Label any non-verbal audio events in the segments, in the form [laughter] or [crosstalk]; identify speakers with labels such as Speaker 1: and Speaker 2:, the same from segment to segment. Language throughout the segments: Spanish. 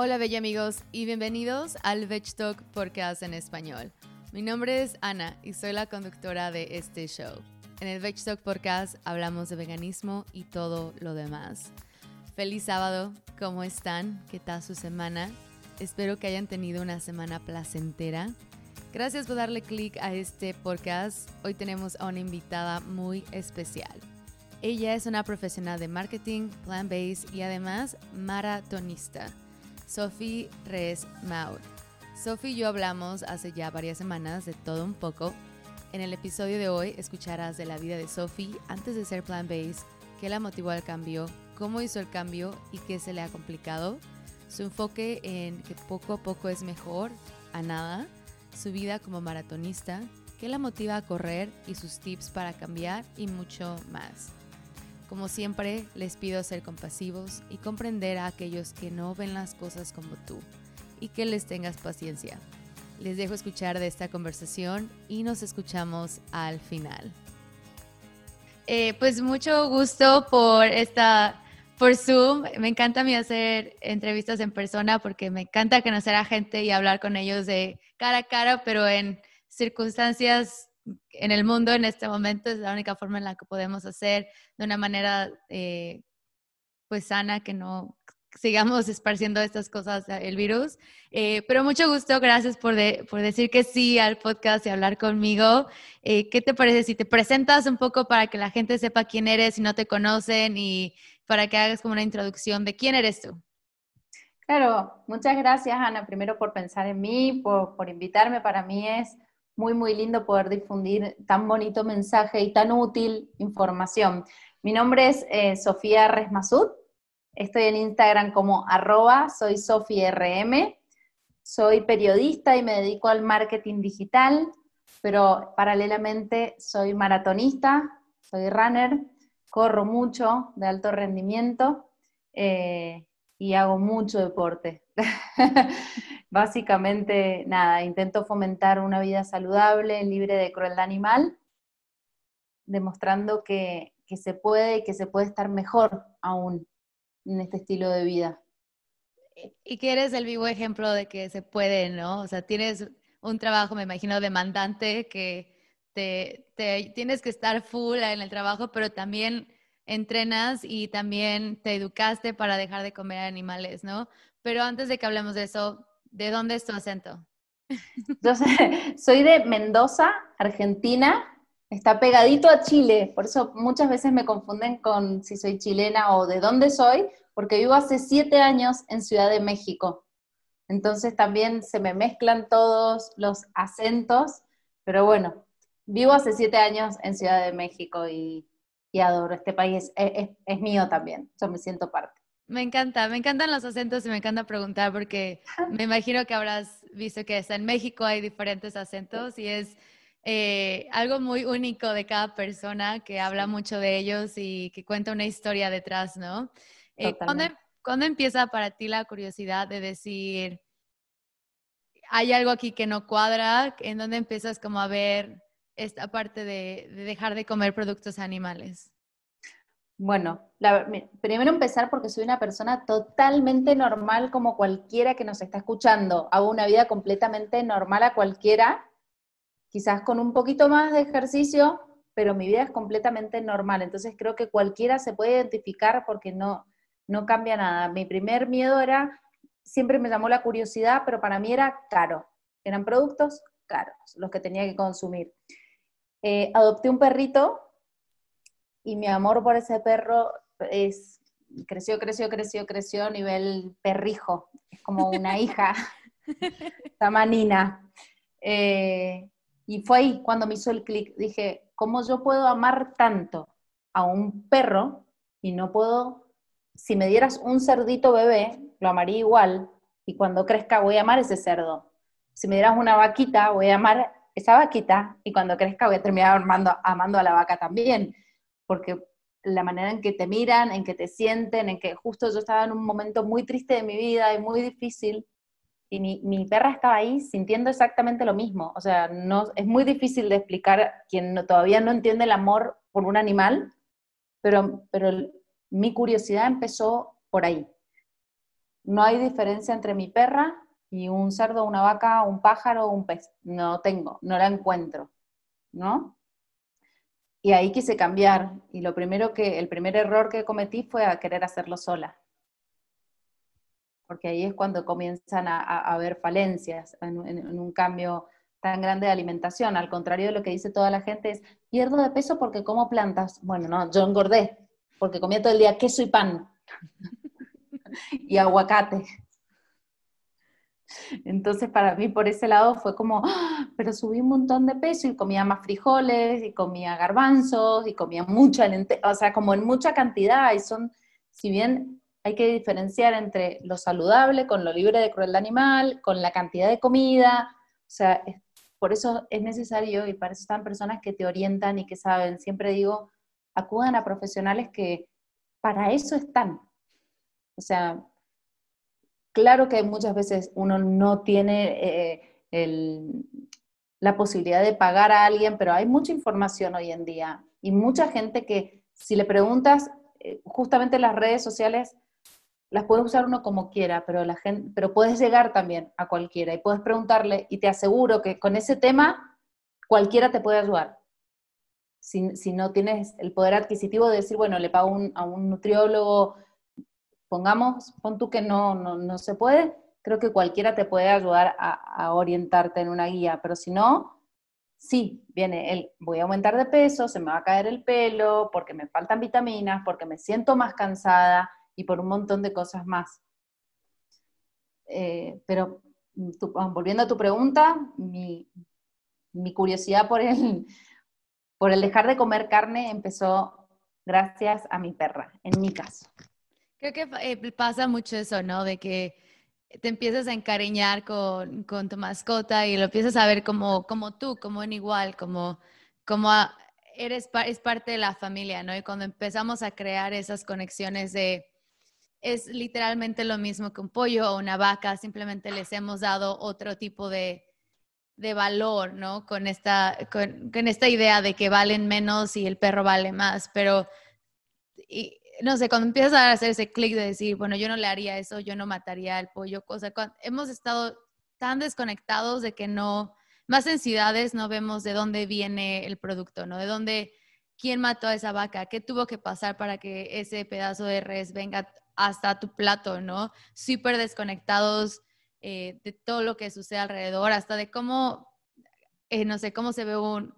Speaker 1: Hola, bella amigos, y bienvenidos al Veg Talk Podcast en español. Mi nombre es Ana y soy la conductora de este show. En el Veg Talk Podcast hablamos de veganismo y todo lo demás. Feliz sábado, ¿cómo están? ¿Qué tal su semana? Espero que hayan tenido una semana placentera. Gracias por darle clic a este podcast. Hoy tenemos a una invitada muy especial. Ella es una profesional de marketing, plant-based y además maratonista. Sophie Res Maur. Sophie y yo hablamos hace ya varias semanas de todo un poco. En el episodio de hoy escucharás de la vida de Sophie antes de ser plant-based, qué la motivó al cambio, cómo hizo el cambio y qué se le ha complicado, su enfoque en que poco a poco es mejor a nada, su vida como maratonista, qué la motiva a correr y sus tips para cambiar y mucho más. Como siempre, les pido ser compasivos y comprender a aquellos que no ven las cosas como tú y que les tengas paciencia. Les dejo escuchar de esta conversación y nos escuchamos al final. Eh, pues mucho gusto por esta, por Zoom. Me encanta a mí hacer entrevistas en persona porque me encanta conocer a gente y hablar con ellos de cara a cara, pero en circunstancias en el mundo en este momento es la única forma en la que podemos hacer de una manera eh, pues sana que no sigamos esparciendo estas cosas, el virus. Eh, pero mucho gusto, gracias por, por, decir que sí al podcast y hablar conmigo. Eh, ¿Qué te parece si te presentas un poco para que la gente sepa quién eres si no te conocen y para que hagas como una introducción de quién eres tú?
Speaker 2: Claro, muchas gracias Ana, primero por pensar en mí, por, por invitarme. Para mí es muy, muy lindo poder difundir tan bonito mensaje y tan útil información. Mi nombre es eh, Sofía Resmasud, estoy en Instagram como arroba, soy RM, soy periodista y me dedico al marketing digital, pero paralelamente soy maratonista, soy runner, corro mucho de alto rendimiento eh, y hago mucho deporte. [laughs] Básicamente, nada, intento fomentar una vida saludable, libre de crueldad animal, demostrando que, se puede y que se puede estar mejor aún en este estilo de vida.
Speaker 1: Y que eres el vivo ejemplo de que se puede, ¿no? O sea, tienes un trabajo, me imagino, demandante, que te, te, tienes que estar full en el trabajo, pero también entrenas y también te educaste para dejar de comer animales, ¿no? Pero antes de que hablemos de eso, ¿de dónde es tu acento? [laughs]
Speaker 2: Soy de Mendoza, Argentina. Está pegadito a Chile, por eso muchas veces me confunden con si soy chilena o de dónde soy, porque vivo hace siete años en Ciudad de México. Entonces también se me mezclan todos los acentos, pero bueno, vivo hace siete años en Ciudad de México y, adoro este país, es, es mío también, yo me siento parte.
Speaker 1: Me encanta, me encantan los acentos y me encanta preguntar porque me imagino que habrás visto que hasta en México hay diferentes acentos y es eh, algo muy único de cada persona que habla mucho de ellos y que cuenta una historia detrás, ¿no? Eh, ¿cuándo, empieza para ti la curiosidad de decir, hay algo aquí que no cuadra? ¿En dónde empiezas como a ver esta parte de dejar de comer productos animales?
Speaker 2: Bueno, primero empezar porque soy una persona totalmente normal como cualquiera que nos está escuchando. Hago una vida completamente normal a cualquiera, quizás con un poquito más de ejercicio, pero mi vida es completamente normal. Entonces creo que cualquiera se puede identificar porque no, no cambia nada. Mi primer miedo era, siempre me llamó la curiosidad, pero para mí era caro. Eran productos caros los que tenía que consumir. Eh, adopté un perrito y mi amor por ese perro es, creció, creció, creció, creció a nivel perrijo, es como una hija, [laughs] tamanina. Eh, y fue ahí cuando me hizo el clic, dije, ¿cómo yo puedo amar tanto a un perro y no puedo, si me dieras un cerdito bebé, lo amaría igual, y cuando crezca voy a amar ese cerdo. Si me dieras una vaquita, voy a amar esa vaquita, y cuando crezca voy a terminar amando, amando a la vaca también porque la manera en que te miran, en que te sienten, en que justo yo estaba en un momento muy triste de mi vida y muy difícil, y mi, perra estaba ahí sintiendo exactamente lo mismo. O sea, no, es muy difícil de explicar quien todavía no entiende el amor por un animal, pero, pero mi curiosidad empezó por ahí. no hay diferencia entre mi perra y un cerdo, una vaca, un pájaro, un pez. No tengo, no la encuentro, ¿no? Y ahí quise cambiar. Y lo primero que, el primer error que cometí fue a querer hacerlo sola. Porque ahí es cuando comienzan a, haber falencias en, un cambio tan grande de alimentación. Al contrario de lo que dice toda la gente es, pierdo de peso porque como plantas. Bueno, no, yo engordé porque comía todo el día queso y pan. [laughs] y aguacate. Entonces, para mí, por ese lado fue como, ¡ah! pero subí un montón de peso y comía más frijoles, y comía garbanzos, y comía mucha lenteja, o sea, como en mucha cantidad. Y son, si bien hay que diferenciar entre lo saludable con lo libre de crueldad animal, con la cantidad de comida, o sea, por eso es necesario y para eso están personas que te orientan y que saben. Siempre digo, acudan a profesionales que para eso están. O sea, Claro que muchas veces uno no tiene eh, la posibilidad de pagar a alguien, pero hay mucha información hoy en día y mucha gente que si le preguntas, eh, justamente las redes sociales las puede usar uno como quiera, pero, la gente, pero puedes llegar también a cualquiera y puedes preguntarle y te aseguro que con ese tema cualquiera te puede ayudar. Si, no tienes el poder adquisitivo de decir, bueno, le pago a un nutriólogo pongamos, pon tú que no, no, se puede, creo que cualquiera te puede ayudar a, orientarte en una guía, pero si no, sí, viene el, voy a aumentar de peso, se me va a caer el pelo, porque me faltan vitaminas, porque me siento más cansada y por un montón de cosas más. Eh, pero ah, volviendo a tu pregunta, mi, mi curiosidad por el, por el dejar de comer carne empezó gracias a mi perra, en mi caso.
Speaker 1: Creo que eh, pasa mucho eso, ¿no? De que te empiezas a encariñar con, con tu mascota y lo empiezas a ver como, como tú, como en igual, como, como eres es parte de la familia, ¿no? Y cuando empezamos a crear esas conexiones de, es literalmente lo mismo que un pollo o una vaca, simplemente les hemos dado otro tipo de, de valor, ¿no? Con esta, con, con, esta idea de que valen menos y el perro vale más, pero y, no sé, cuando empiezas a hacer ese clic de decir, bueno, yo no le haría eso, yo no mataría al pollo, cosa, hemos estado tan desconectados de que no, más en ciudades no vemos de dónde viene el producto, ¿no? De dónde, quién mató a esa vaca, qué tuvo que pasar para que ese pedazo de res venga hasta tu plato, ¿no? Súper desconectados eh, de todo lo que sucede alrededor, hasta de cómo, eh, no sé, cómo se ve un,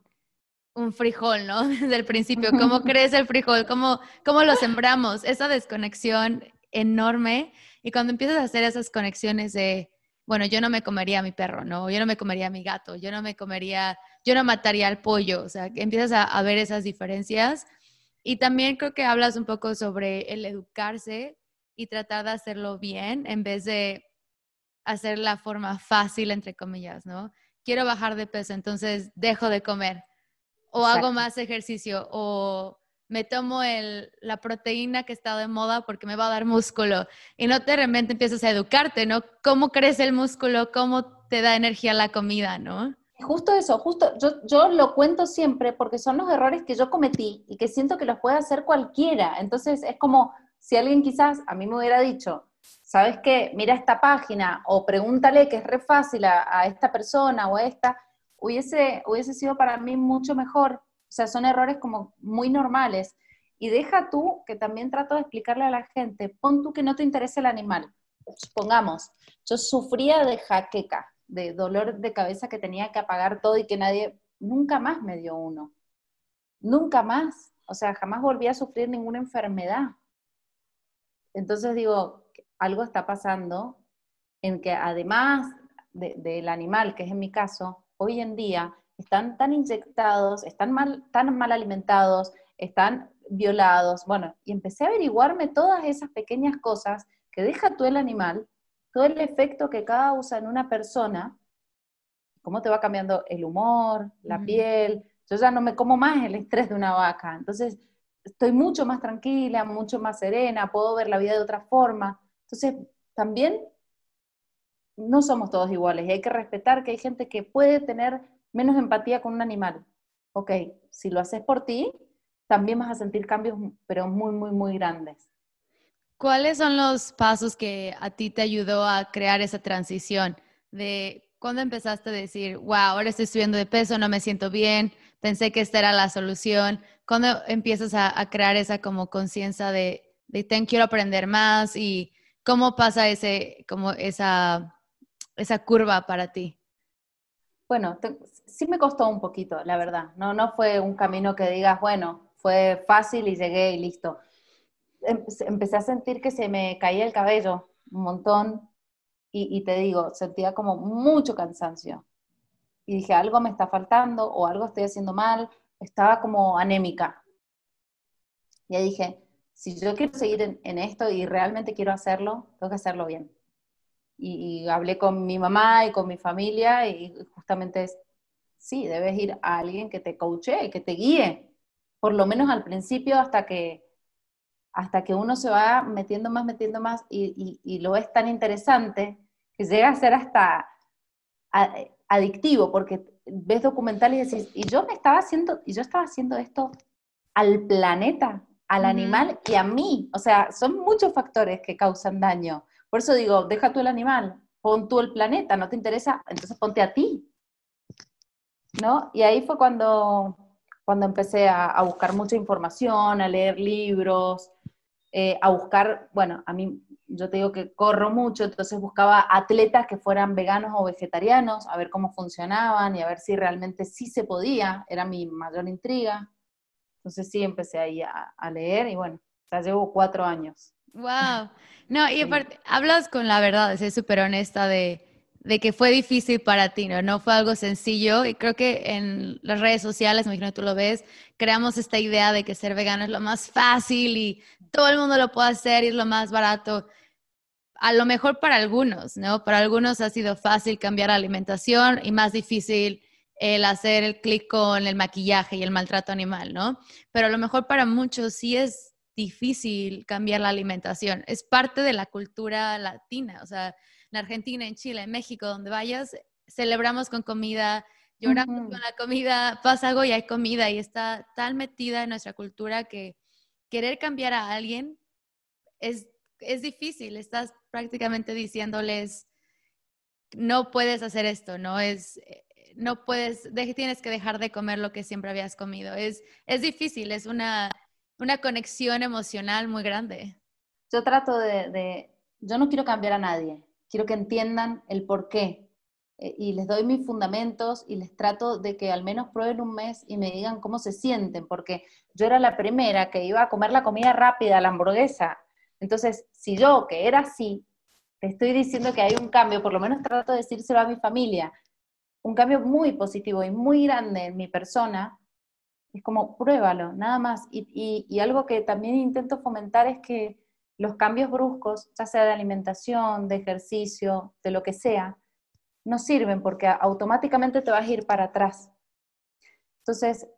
Speaker 1: un frijol, ¿no? [laughs] Desde el principio, cómo [laughs] crece el frijol, cómo, cómo lo sembramos, esa desconexión enorme. Y cuando empiezas a hacer esas conexiones de, bueno, yo no me comería a mi perro, ¿no? Yo no me comería a mi gato, yo no me comería, yo no mataría al pollo, o sea, que empiezas a, a ver esas diferencias. Y también creo que hablas un poco sobre el educarse y tratar de hacerlo bien en vez de hacer la forma fácil, entre comillas, ¿no? Quiero bajar de peso, entonces dejo de comer o hago más ejercicio o me tomo el, la proteína que está de moda porque me va a dar músculo y no de repente empiezas a educarte, ¿no? ¿Cómo crece el músculo? ¿Cómo te da energía la comida, ¿no?
Speaker 2: Justo eso, justo, yo, yo lo cuento siempre porque son los errores que yo cometí y que siento que los puede hacer cualquiera. Entonces es como si alguien quizás a mí me hubiera dicho, ¿sabes qué? Mira esta página o pregúntale que es re fácil a, a esta persona o a esta hubiese, hubiese sido para mí mucho mejor. O sea, son errores como muy normales. Y deja tú, que también trato de explicarle a la gente, pon tú que no te interese el animal. Supongamos, yo sufría de jaqueca, de dolor de cabeza que tenía que apagar todo y que nadie, nunca más me dio uno. Nunca más. O sea, jamás volví a sufrir ninguna enfermedad. Entonces digo, algo está pasando en que además del animal, que es en mi caso, hoy en día están tan inyectados, están mal, tan mal alimentados, están violados. Bueno, y empecé a averiguarme todas esas pequeñas cosas que deja tú el animal, todo el efecto que cada usa en una persona, cómo te va cambiando el humor, la piel. Yo ya no me como más el estrés de una vaca. Entonces, estoy mucho más tranquila, mucho más serena, puedo ver la vida de otra forma. Entonces, también no somos todos iguales y hay que respetar que hay gente que puede tener menos empatía con un animal. Ok, si lo haces por ti, también vas a sentir cambios, pero muy, muy, muy grandes.
Speaker 1: ¿Cuáles son los pasos que a ti te ayudó a crear esa transición de cuando empezaste a decir, wow, ahora estoy subiendo de peso, no me siento bien, pensé que esta era la solución? ¿Cuándo empiezas a, crear esa como conciencia de, de ten, quiero aprender más y cómo pasa ese, como esa, esa curva para ti?
Speaker 2: Bueno, sí me costó un poquito, la verdad. No, no fue un camino que digas, bueno, fue fácil y llegué y listo. Em, empecé a sentir que se me caía el cabello un montón y, te digo, sentía como mucho cansancio. Y dije, algo me está faltando o algo estoy haciendo mal. Estaba como anémica. Y ahí dije, si yo quiero seguir en esto y realmente quiero hacerlo, tengo que hacerlo bien y, hablé con mi mamá y con mi familia y justamente es, sí, debes ir a alguien que te coache, que te guíe, por lo menos al principio hasta que, hasta que uno se va metiendo más, metiendo más y, y, lo es tan interesante que llega a ser hasta adictivo, porque ves documentales y decís, y yo me estaba haciendo, y yo estaba haciendo esto al planeta, al animal y a mí. O sea, son muchos factores que causan daño. Por eso digo, deja tú el animal, pon tú el planeta, no te interesa, entonces ponte a ti. ¿No? Y ahí fue cuando, cuando empecé a, buscar mucha información, a leer libros, eh, a buscar, bueno, a mí yo te digo que corro mucho, entonces buscaba atletas que fueran veganos o vegetarianos, a ver cómo funcionaban y a ver si realmente sí se podía, era mi mayor intriga. Entonces sí empecé ahí a, a leer y bueno, ya llevo cuatro años.
Speaker 1: Wow. No, y aparte, hablas con la verdad, es súper honesta de, de, que fue difícil para ti, ¿no? No fue algo sencillo. Y creo que en las redes sociales, me imagino que tú lo ves, creamos esta idea de que ser vegano es lo más fácil y todo el mundo lo puede hacer y es lo más barato. A lo mejor para algunos, ¿no? Para algunos ha sido fácil cambiar la alimentación y más difícil el hacer el clic con el maquillaje y el maltrato animal, ¿no? Pero a lo mejor para muchos sí es difícil cambiar la alimentación. Es parte de la cultura latina, o sea, en Argentina, en Chile, en México, donde vayas, celebramos con comida, lloramos con la comida, pasa algo y hay comida y está tan metida en nuestra cultura que querer cambiar a alguien es, es difícil. Estás prácticamente diciéndoles, no puedes hacer esto, no es, eh, no puedes, tienes que dejar de comer lo que siempre habías comido. Es, es difícil, es una una conexión emocional muy grande.
Speaker 2: Yo trato de, yo no quiero cambiar a nadie, quiero que entiendan el por qué. Eh, y les doy mis fundamentos y les trato de que al menos prueben un mes y me digan cómo se sienten, porque yo era la primera que iba a comer la comida rápida, la hamburguesa. Entonces, si yo, que era así, te estoy diciendo que hay un cambio, por lo menos trato de decírselo a mi familia, un cambio muy positivo y muy grande en mi persona, es como, pruébalo, nada más. Y, algo que también intento fomentar es que los cambios bruscos, ya sea de alimentación, de ejercicio, de lo que sea, no sirven porque automáticamente te vas a ir para atrás. Entonces,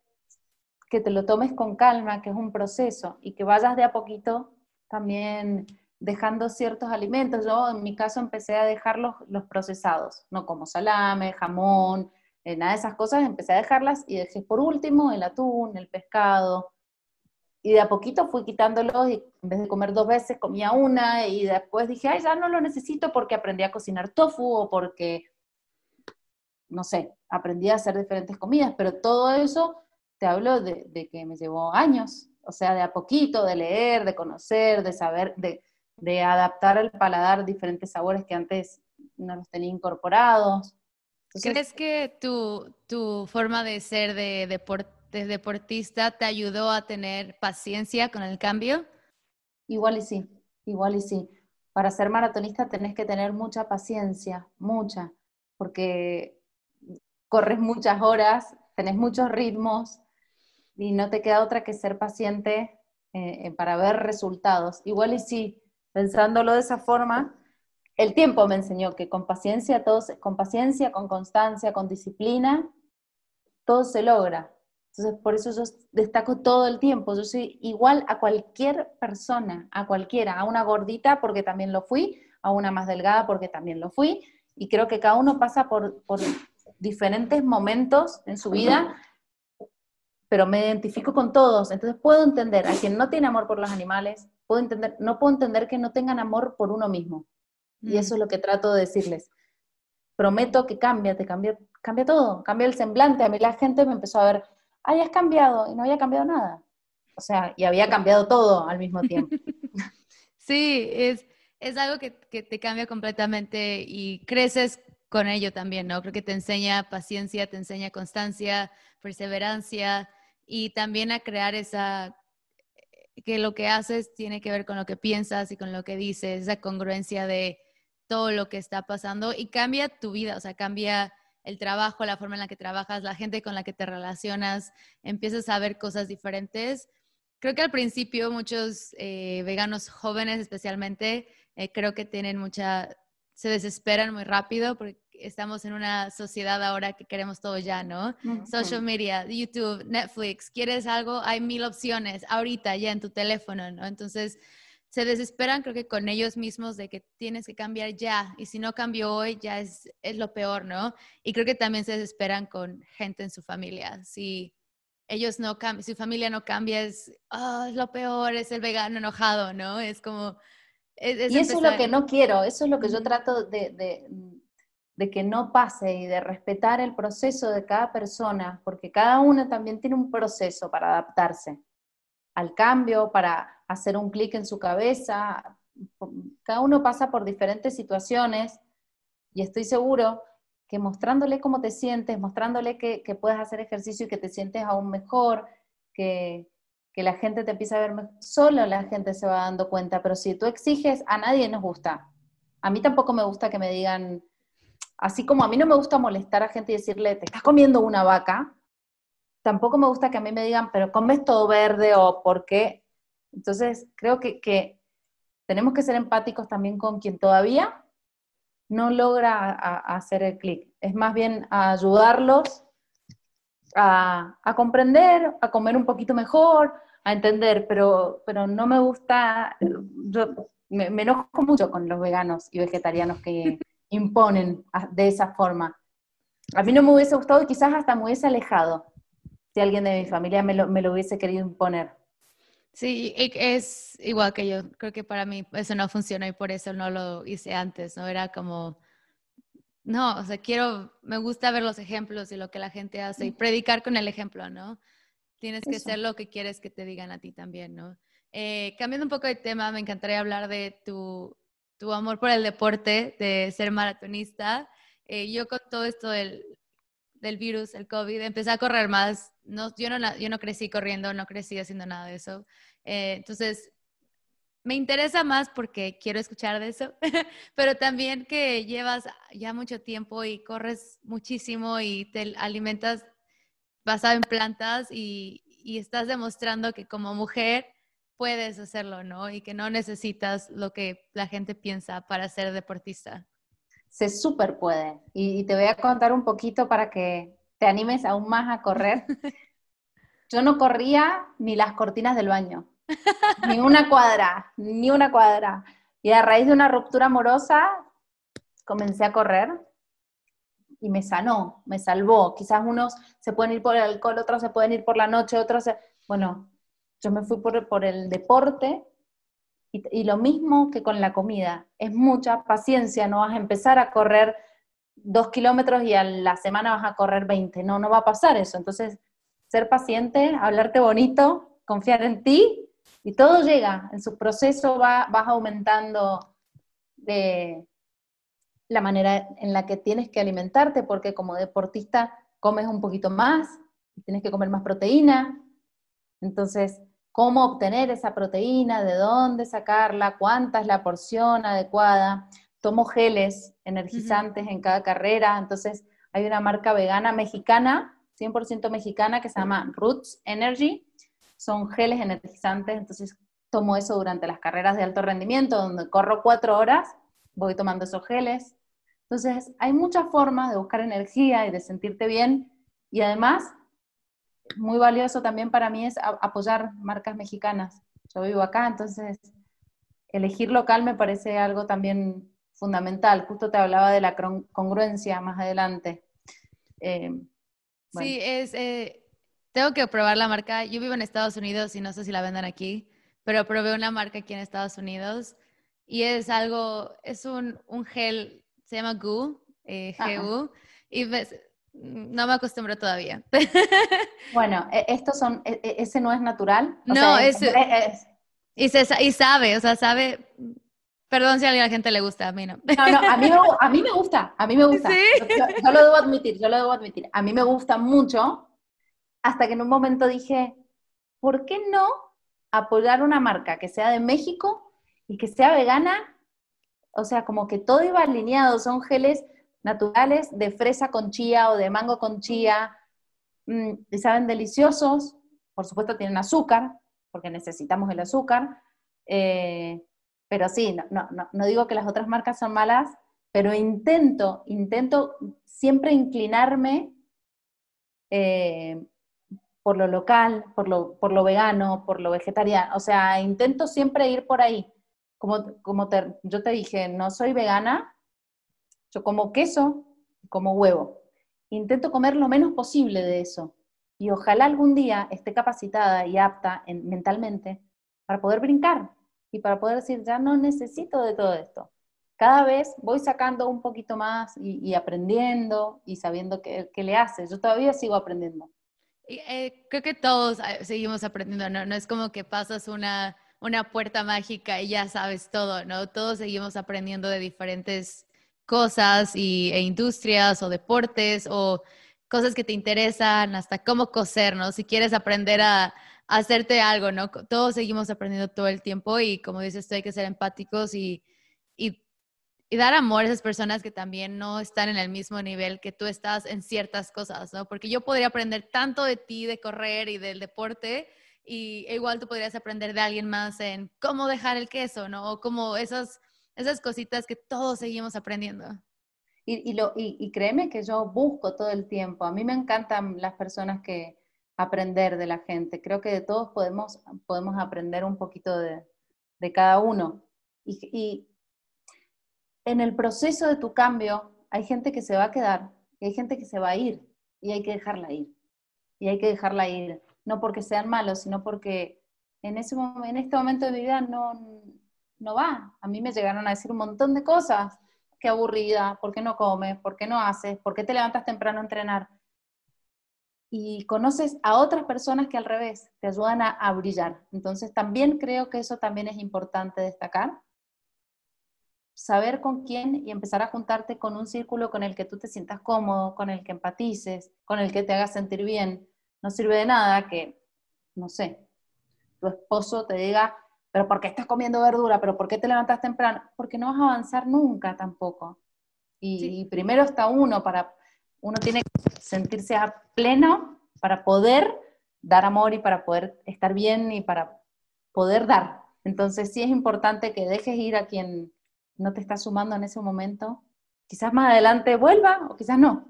Speaker 2: que te lo tomes con calma, que es un proceso, y que vayas de a poquito también dejando ciertos alimentos. Yo en mi caso empecé a dejar los, los procesados, no como salame, jamón, eh, nada de esas cosas, empecé a dejarlas y dejé por último el atún, el pescado. Y de a poquito fui quitándolos y en vez de comer dos veces comía una y después dije, ay, ya no lo necesito porque aprendí a cocinar tofu o porque, no sé, aprendí a hacer diferentes comidas, pero todo eso te hablo de, que me llevó años, o sea, de a poquito, de leer, de conocer, de saber, de, de adaptar al paladar diferentes sabores que antes no los tenía incorporados.
Speaker 1: ¿Crees que tu, tu, forma de ser de, deportista te ayudó a tener paciencia con el cambio?
Speaker 2: Igual y sí, igual y sí. Para ser maratonista tenés que tener mucha paciencia, mucha, porque corres muchas horas, tenés muchos ritmos y no te queda otra que ser paciente eh, para ver resultados. Igual y sí, pensándolo de esa forma, el tiempo me enseñó que con paciencia, con paciencia, con constancia, con disciplina, todo se logra. Entonces, por eso yo destaco todo el tiempo. Yo soy igual a cualquier persona, a cualquiera, a una gordita porque también lo fui, a una más delgada porque también lo fui. Y creo que cada uno pasa por, por diferentes momentos en su vida, pero me identifico con todos. Entonces puedo entender a quien no tiene amor por los animales, puedo entender, no puedo entender que no tengan amor por uno mismo. Y eso mm. es lo que trato de decirles. Prometo que cambia, te cambia, cambia todo, cambia el semblante. A mí la gente me empezó a ver, ay, has cambiado, y no había cambiado nada. O sea, y había cambiado todo al mismo tiempo. [laughs]
Speaker 1: sí, es, es algo que, que te cambia completamente y creces con ello también, ¿no? Creo que te enseña paciencia, te enseña constancia, perseverancia y también a crear esa que lo que haces tiene que ver con lo que piensas y con lo que dices, esa congruencia de todo lo que está pasando y cambia tu vida, o sea, cambia el trabajo, la forma en la que trabajas, la gente con la que te relacionas, empiezas a ver cosas diferentes. Creo que al principio muchos eh, veganos jóvenes especialmente, eh, creo que tienen mucha, se desesperan muy rápido porque estamos en una sociedad ahora que queremos todo ya, ¿no? Social media, YouTube, Netflix, quieres algo, hay mil opciones ahorita ya en tu teléfono, ¿no? Entonces se desesperan creo que con ellos mismos de que tienes que cambiar ya y si no cambio hoy ya es, es lo peor, ¿no? Y creo que también se desesperan con gente en su familia. Si ellos no cambian, si su familia no cambia es, oh, es lo peor, es el vegano enojado, ¿no? Es como...
Speaker 2: y eso es lo que no quiero, eso es lo que yo trato de de que no pase y de respetar el proceso de cada persona, porque cada uno también tiene un proceso para adaptarse al cambio, para hacer un clic en su cabeza. Cada uno pasa por diferentes situaciones y estoy seguro que mostrándole cómo te sientes, mostrándole que, puedes hacer ejercicio y que te sientes aún mejor, que, que la gente te empieza a ver mejor, solo la gente se va dando cuenta, pero si tú exiges, a nadie nos gusta. A mí tampoco me gusta que me digan, Así como a mí no me gusta molestar a gente y decirle, te estás comiendo una vaca, tampoco me gusta que a mí me digan, pero comes todo verde o por qué. Entonces, creo que, tenemos que ser empáticos también con quien todavía no logra hacer el clic. Es más bien ayudarlos a, comprender, a comer un poquito mejor, a entender, pero, pero no me gusta, yo me enojo mucho con los veganos y vegetarianos que imponen de esa forma. A mí no me hubiese gustado y quizás hasta me hubiese alejado si alguien de mi familia me lo, me lo hubiese querido imponer.
Speaker 1: Sí, es igual que yo. Creo que para mí eso no funcionó y por eso no lo hice antes, ¿no? Era como, no, o sea, quiero, me gusta ver los ejemplos y lo que la gente hace y predicar con el ejemplo, ¿no? Tienes que ser lo que quieres que te digan a ti también, ¿no? Eh, cambiando un poco de tema, me encantaría hablar de tu tu amor por el deporte, de ser maratonista. Eh, yo con todo esto del, del, virus, el COVID, empecé a correr más. No, yo, no, yo no crecí corriendo, no crecí haciendo nada de eso. Eh, entonces, me interesa más porque quiero escuchar de eso, [laughs] pero también que llevas ya mucho tiempo y corres muchísimo y te alimentas basado en plantas y, y estás demostrando que como mujer puedes hacerlo, ¿no? Y que no necesitas lo que la gente piensa para ser deportista.
Speaker 2: Se súper puede. Y, te voy a contar un poquito para que te animes aún más a correr. [laughs] Yo no corría ni las cortinas del baño, ni una cuadra, ni una cuadra. Y a raíz de una ruptura amorosa, comencé a correr y me sanó, me salvó. Quizás unos se pueden ir por el alcohol, otros se pueden ir por la noche, otros se... Bueno, yo me fui por, el deporte y, lo mismo que con la comida. Es mucha paciencia, no vas a empezar a correr dos kilómetros y a la semana vas a correr 20. No, no va a pasar eso. Entonces, ser paciente, hablarte bonito, confiar en ti y todo llega. En su proceso va, vas aumentando de la manera en la que tienes que alimentarte, porque como deportista comes un poquito más, tienes que comer más proteína. Entonces, cómo obtener esa proteína, de dónde sacarla, cuánta es la porción adecuada. Tomo geles energizantes en cada carrera, entonces hay una marca vegana mexicana, 100% mexicana, que se llama Roots Energy. Son geles energizantes, entonces tomo eso durante las carreras de alto rendimiento, donde corro cuatro horas, voy tomando esos geles. Entonces, hay muchas formas de buscar energía y de sentirte bien y además muy valioso también para mí es apoyar marcas mexicanas. Yo vivo acá, entonces elegir local me parece algo también fundamental. Justo te hablaba de la congruencia más adelante.
Speaker 1: Eh, sí, es, eh, tengo que probar la marca. Yo vivo en Estados Unidos y no sé si la venden aquí, pero probé una marca aquí en Estados Unidos y es algo, es un, un gel, se llama GU, eh, GU, y no me acostumbro todavía.
Speaker 2: Bueno, e, estos son, e, e, ese no es natural.
Speaker 1: no, es, y, se, y sabe, o sea, sabe, Perdón si a la gente le gusta, a mí no.
Speaker 2: No, no, a mí me, a mí me gusta, a mí me gusta. Yo, lo debo admitir, yo lo debo admitir. A mí me gusta mucho, hasta que en un momento dije, ¿por qué no apoyar una marca que sea de México y que sea vegana? O sea, como que todo iba alineado, son geles naturales de fresa con chía o de mango con chía, mm, y saben deliciosos, por supuesto tienen azúcar, porque necesitamos el azúcar. Eh, pero sí, no, no, no digo que las otras marcas son malas, pero intento, intento siempre inclinarme eh, por lo local, por lo, por lo vegano, por lo vegetariano. O sea, intento siempre ir por ahí. Como, como yo te dije, no soy vegana, yo como queso, como huevo. Intento comer lo menos posible de eso. Y ojalá algún día esté capacitada y apta mentalmente para poder brincar, y para poder decir, ya no necesito de todo esto. Cada vez voy sacando un poquito más y, aprendiendo y sabiendo qué, le hace. Yo todavía sigo aprendiendo.
Speaker 1: Eh, creo que todos eh, seguimos aprendiendo, ¿no? No es como que pasas una, una puerta mágica y ya sabes todo, ¿no? Todos seguimos aprendiendo de diferentes cosas y, e industrias o deportes o cosas que te interesan, hasta cómo coser, ¿no? Si quieres aprender a, hacerte algo, ¿no? Todos seguimos aprendiendo todo el tiempo y como dices, tú hay que ser empáticos y, y, y, dar amor a esas personas que también no están en el mismo nivel que tú estás en ciertas cosas, ¿no? Porque yo podría aprender tanto de ti, de correr y del deporte, y e igual tú podrías aprender de alguien más en cómo dejar el queso, ¿no? O como esas, esas cositas que todos seguimos aprendiendo.
Speaker 2: Y, y, lo, y, créeme que yo busco todo el tiempo. A mí me encantan las personas que, aprender de la gente. Creo que de todos podemos, podemos aprender un poquito de, cada uno. Y, en el proceso de tu cambio hay gente que se va a quedar y hay gente que se va a ir y hay que dejarla ir. Y hay que dejarla ir, no porque sean malos, sino porque en, ese, en este momento de vida no, no va. A mí me llegaron a decir un montón de cosas. Qué aburrida, ¿por qué no comes? ¿Por qué no haces? ¿Por qué te levantas temprano a entrenar? y conoces a otras personas que al revés te ayudan a, brillar. Entonces también creo que eso también es importante destacar. Saber con quién y empezar a juntarte con un círculo con el que tú te sientas cómodo, con el que empatices, con el que te haga sentir bien. No sirve de nada que, no sé, tu esposo te diga, pero ¿por qué estás comiendo verdura? ¿Pero por qué te levantas temprano? Porque no vas a avanzar nunca tampoco. Y, y primero está uno para uno tiene que sentirse a pleno para poder dar amor y para poder estar bien y para poder dar. Entonces sí es importante que dejes ir a quien no te está sumando en ese momento. Quizás más adelante vuelva o quizás no.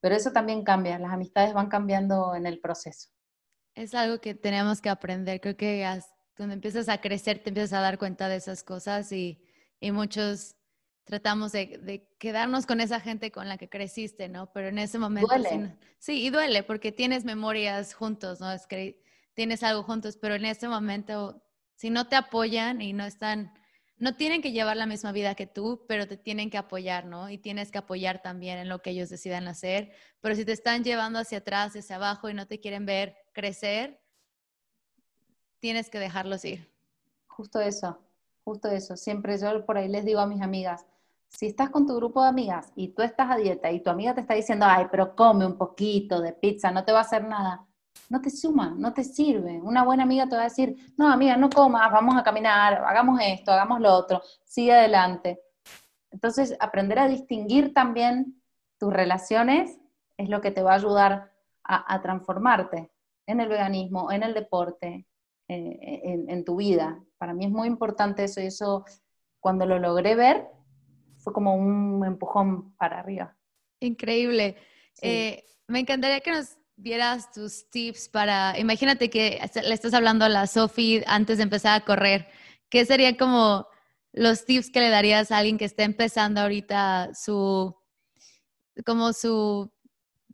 Speaker 2: Pero eso también cambia, las amistades van cambiando en el proceso.
Speaker 1: Es algo que tenemos que aprender. Creo que cuando empiezas a crecer te empiezas a dar cuenta de esas cosas y, y muchos tratamos de, quedarnos con esa gente con la que creciste, ¿no? Pero en ese momento...
Speaker 2: Duele.
Speaker 1: Sí, y duele porque tienes memorias juntos, ¿no? Es que tienes algo juntos, pero en ese momento, si no te apoyan y no están, no tienen que llevar la misma vida que tú, pero te tienen que apoyar, ¿no? Y tienes que apoyar también en lo que ellos decidan hacer. Pero si te están llevando hacia atrás, hacia abajo y no te quieren ver crecer, tienes que dejarlos ir.
Speaker 2: Justo eso, justo eso. Siempre yo por ahí les digo a mis amigas, si estás con tu grupo de amigas y tú estás a dieta y tu amiga te está diciendo, ay, pero come un poquito de pizza, no te va a hacer nada, no te suma, no te sirve. Una buena amiga te va a decir, no, amiga, no comas, vamos a caminar, hagamos esto, hagamos lo otro, sigue adelante. Entonces, aprender a distinguir también tus relaciones es lo que te va a ayudar a, transformarte en el veganismo, en el deporte, eh, en, en tu vida. Para mí es muy importante eso y eso, cuando lo logré ver, fue como un empujón para arriba.
Speaker 1: Increíble. Eh, me encantaría que nos dieras tus tips para, imagínate que le estás hablando a la Sofi antes de empezar a correr. ¿Qué serían como los tips que le darías a alguien que esté empezando ahorita su, como su,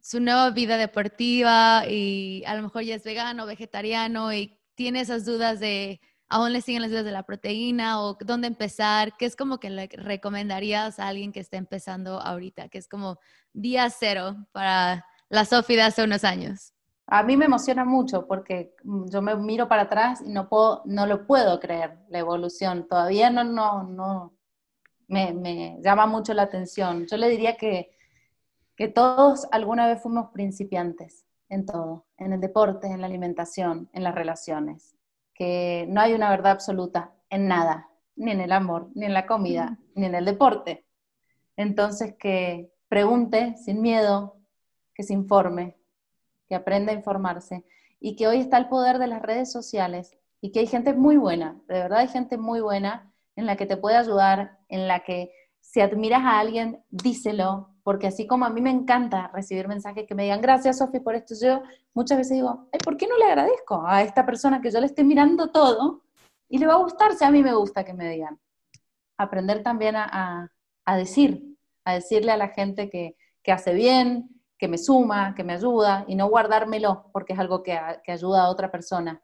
Speaker 1: su nueva vida deportiva y a lo mejor ya es vegano, vegetariano y tiene esas dudas de aún le siguen las dudas de la proteína o dónde empezar? ¿Qué es como que le recomendarías a alguien que esté empezando ahorita? Que es como día cero para la Sofi de hace unos años.
Speaker 2: A mí me emociona mucho porque yo me miro para atrás y no puedo, no lo puedo creer, la evolución. Todavía no, no, no, me, me llama mucho la atención. Yo le diría que, que todos alguna vez fuimos principiantes en todo, en el deporte, en la alimentación, en las relaciones, que no hay una verdad absoluta en nada, ni en el amor, ni en la comida, ni en el deporte. Entonces que pregunte sin miedo, que se informe, que aprenda a informarse y que hoy está el poder de las redes sociales y que hay gente muy buena, de verdad hay gente muy buena en la que te puede ayudar, en la que si admiras a alguien, díselo, porque así como a mí me encanta recibir mensajes que me digan, gracias Sofi por esto, yo muchas veces digo, ¿por qué no le agradezco a esta persona que yo le estoy mirando todo y le va a gustar si a mí me gusta que me digan? Aprender también a, decir, a decirle a la gente que, hace bien, que me suma, que me ayuda y no guardármelo porque es algo que, que ayuda a otra persona.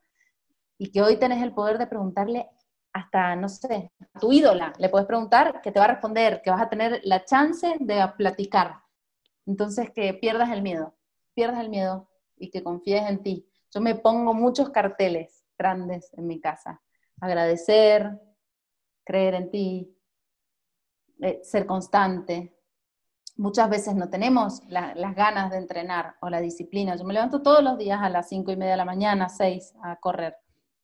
Speaker 2: Y que hoy tenés el poder de preguntarle hasta, no sé, a tu ídola. Le puedes preguntar que te va a responder, que vas a tener la chance de platicar. Entonces, que pierdas el miedo, pierdas el miedo y que confíes en ti. Yo me pongo muchos carteles grandes en mi casa. Agradecer, creer en ti, eh, ser constante. Muchas veces no tenemos las ganas de entrenar o la disciplina. Yo me levanto todos los días a las cinco y media de la mañana, seis, a correr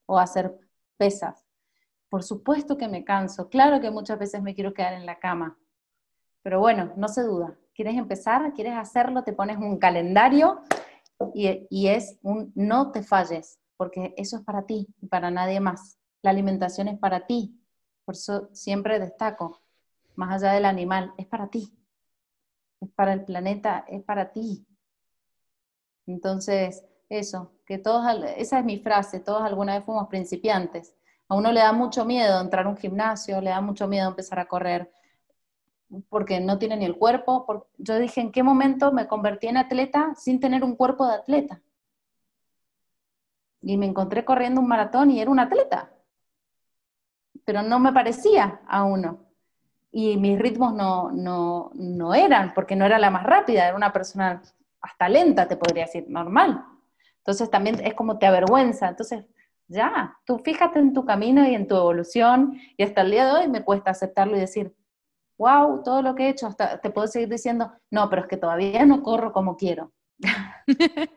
Speaker 2: o a hacer pesas por supuesto que me canso, claro que muchas veces me quiero quedar en la cama, pero bueno, no se duda. ¿Quieres empezar? ¿Quieres hacerlo? Te pones un calendario y, es un no te falles, porque eso es para ti y para nadie más. La alimentación es para ti, por eso siempre destaco, más allá del animal, es para ti, es para el planeta, es para ti. Entonces, eso, que todos, esa es mi frase, todos alguna vez fuimos principiantes a uno le da mucho miedo entrar a un gimnasio, le da mucho miedo empezar a correr porque no tiene ni el cuerpo. Yo dije, ¿en qué momento me convertí en atleta sin tener un cuerpo de atleta? Y me encontré corriendo un maratón y era un atleta, pero no me parecía a uno. Y mis ritmos no, no, no eran, porque no era la más rápida, era una persona hasta lenta, te podría decir, normal. Entonces también es como te avergüenza. Entonces ya, tú fíjate en tu camino y en tu evolución y hasta el día de hoy me cuesta aceptarlo y decir, wow, todo lo que he hecho, hasta te puedo seguir diciendo, no, pero es que todavía no corro como quiero. [laughs]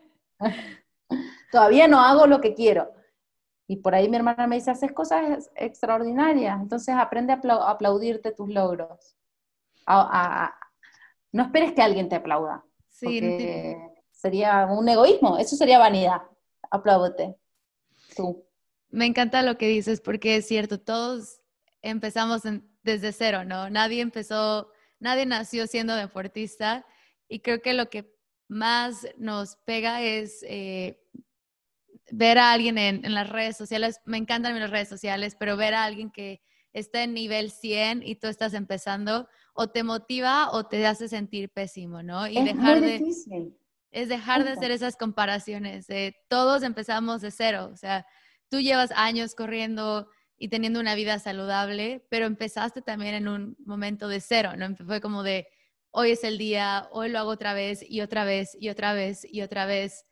Speaker 2: todavía no hago lo que quiero. Y por ahí mi hermana me dice, haces cosas extraordinarias, entonces aprende a aplaudirte tus logros. no esperes que alguien te aplauda. Sí, sería un egoísmo, eso sería vanidad. Apláudete.
Speaker 1: Me encanta lo que dices porque es cierto, todos empezamos desde cero, ¿no? Nadie empezó, nadie nació siendo deportista y creo que lo que más nos pega es eh, ver a alguien en, las redes sociales, me encantan las redes sociales, pero ver a alguien que está en nivel 100 y tú estás empezando, o te motiva o te hace sentir pésimo, ¿no? Y
Speaker 2: es
Speaker 1: dejar
Speaker 2: muy
Speaker 1: de... Es dejar de hacer esas comparaciones. todos empezamos de cero, o sea, tú llevas años corriendo y teniendo una vida saludable, pero empezaste también en un momento de cero, ¿no? Fue como de, hoy es el día, hoy lo hago otra vez y otra vez y otra vez y otra vez.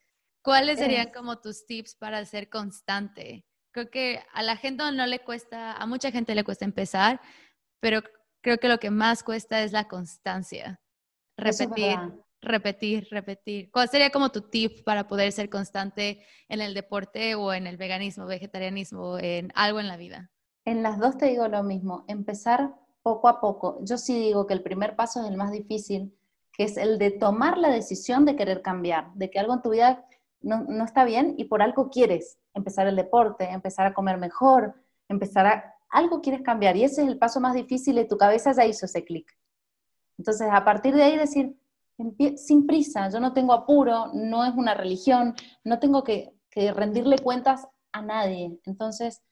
Speaker 1: ¿Cuáles serían como tus tips para ser constante? Creo que a la gente no le cuesta, a mucha gente le cuesta empezar, pero creo que lo que más cuesta es la constancia. Repetir, repetir, repetir. ¿Cuál sería como tu tip para poder ser constante en el deporte o en el veganismo, vegetarianismo, en algo en la vida?
Speaker 2: En las dos te digo lo mismo, empezar poco a poco. Yo sí digo que el primer paso es el más difícil, que es el de tomar la decisión de querer cambiar, de que algo en tu vida no, no está bien y por algo quieres empezar el deporte, empezar a comer mejor, empezar a... Algo quieres cambiar y ese es el paso más difícil y tu cabeza ya hizo ese clic. Entonces, a partir de ahí decir, sin prisa, yo no tengo apuro, no es una religión, no tengo que, rendirle cuentas a nadie. Entonces,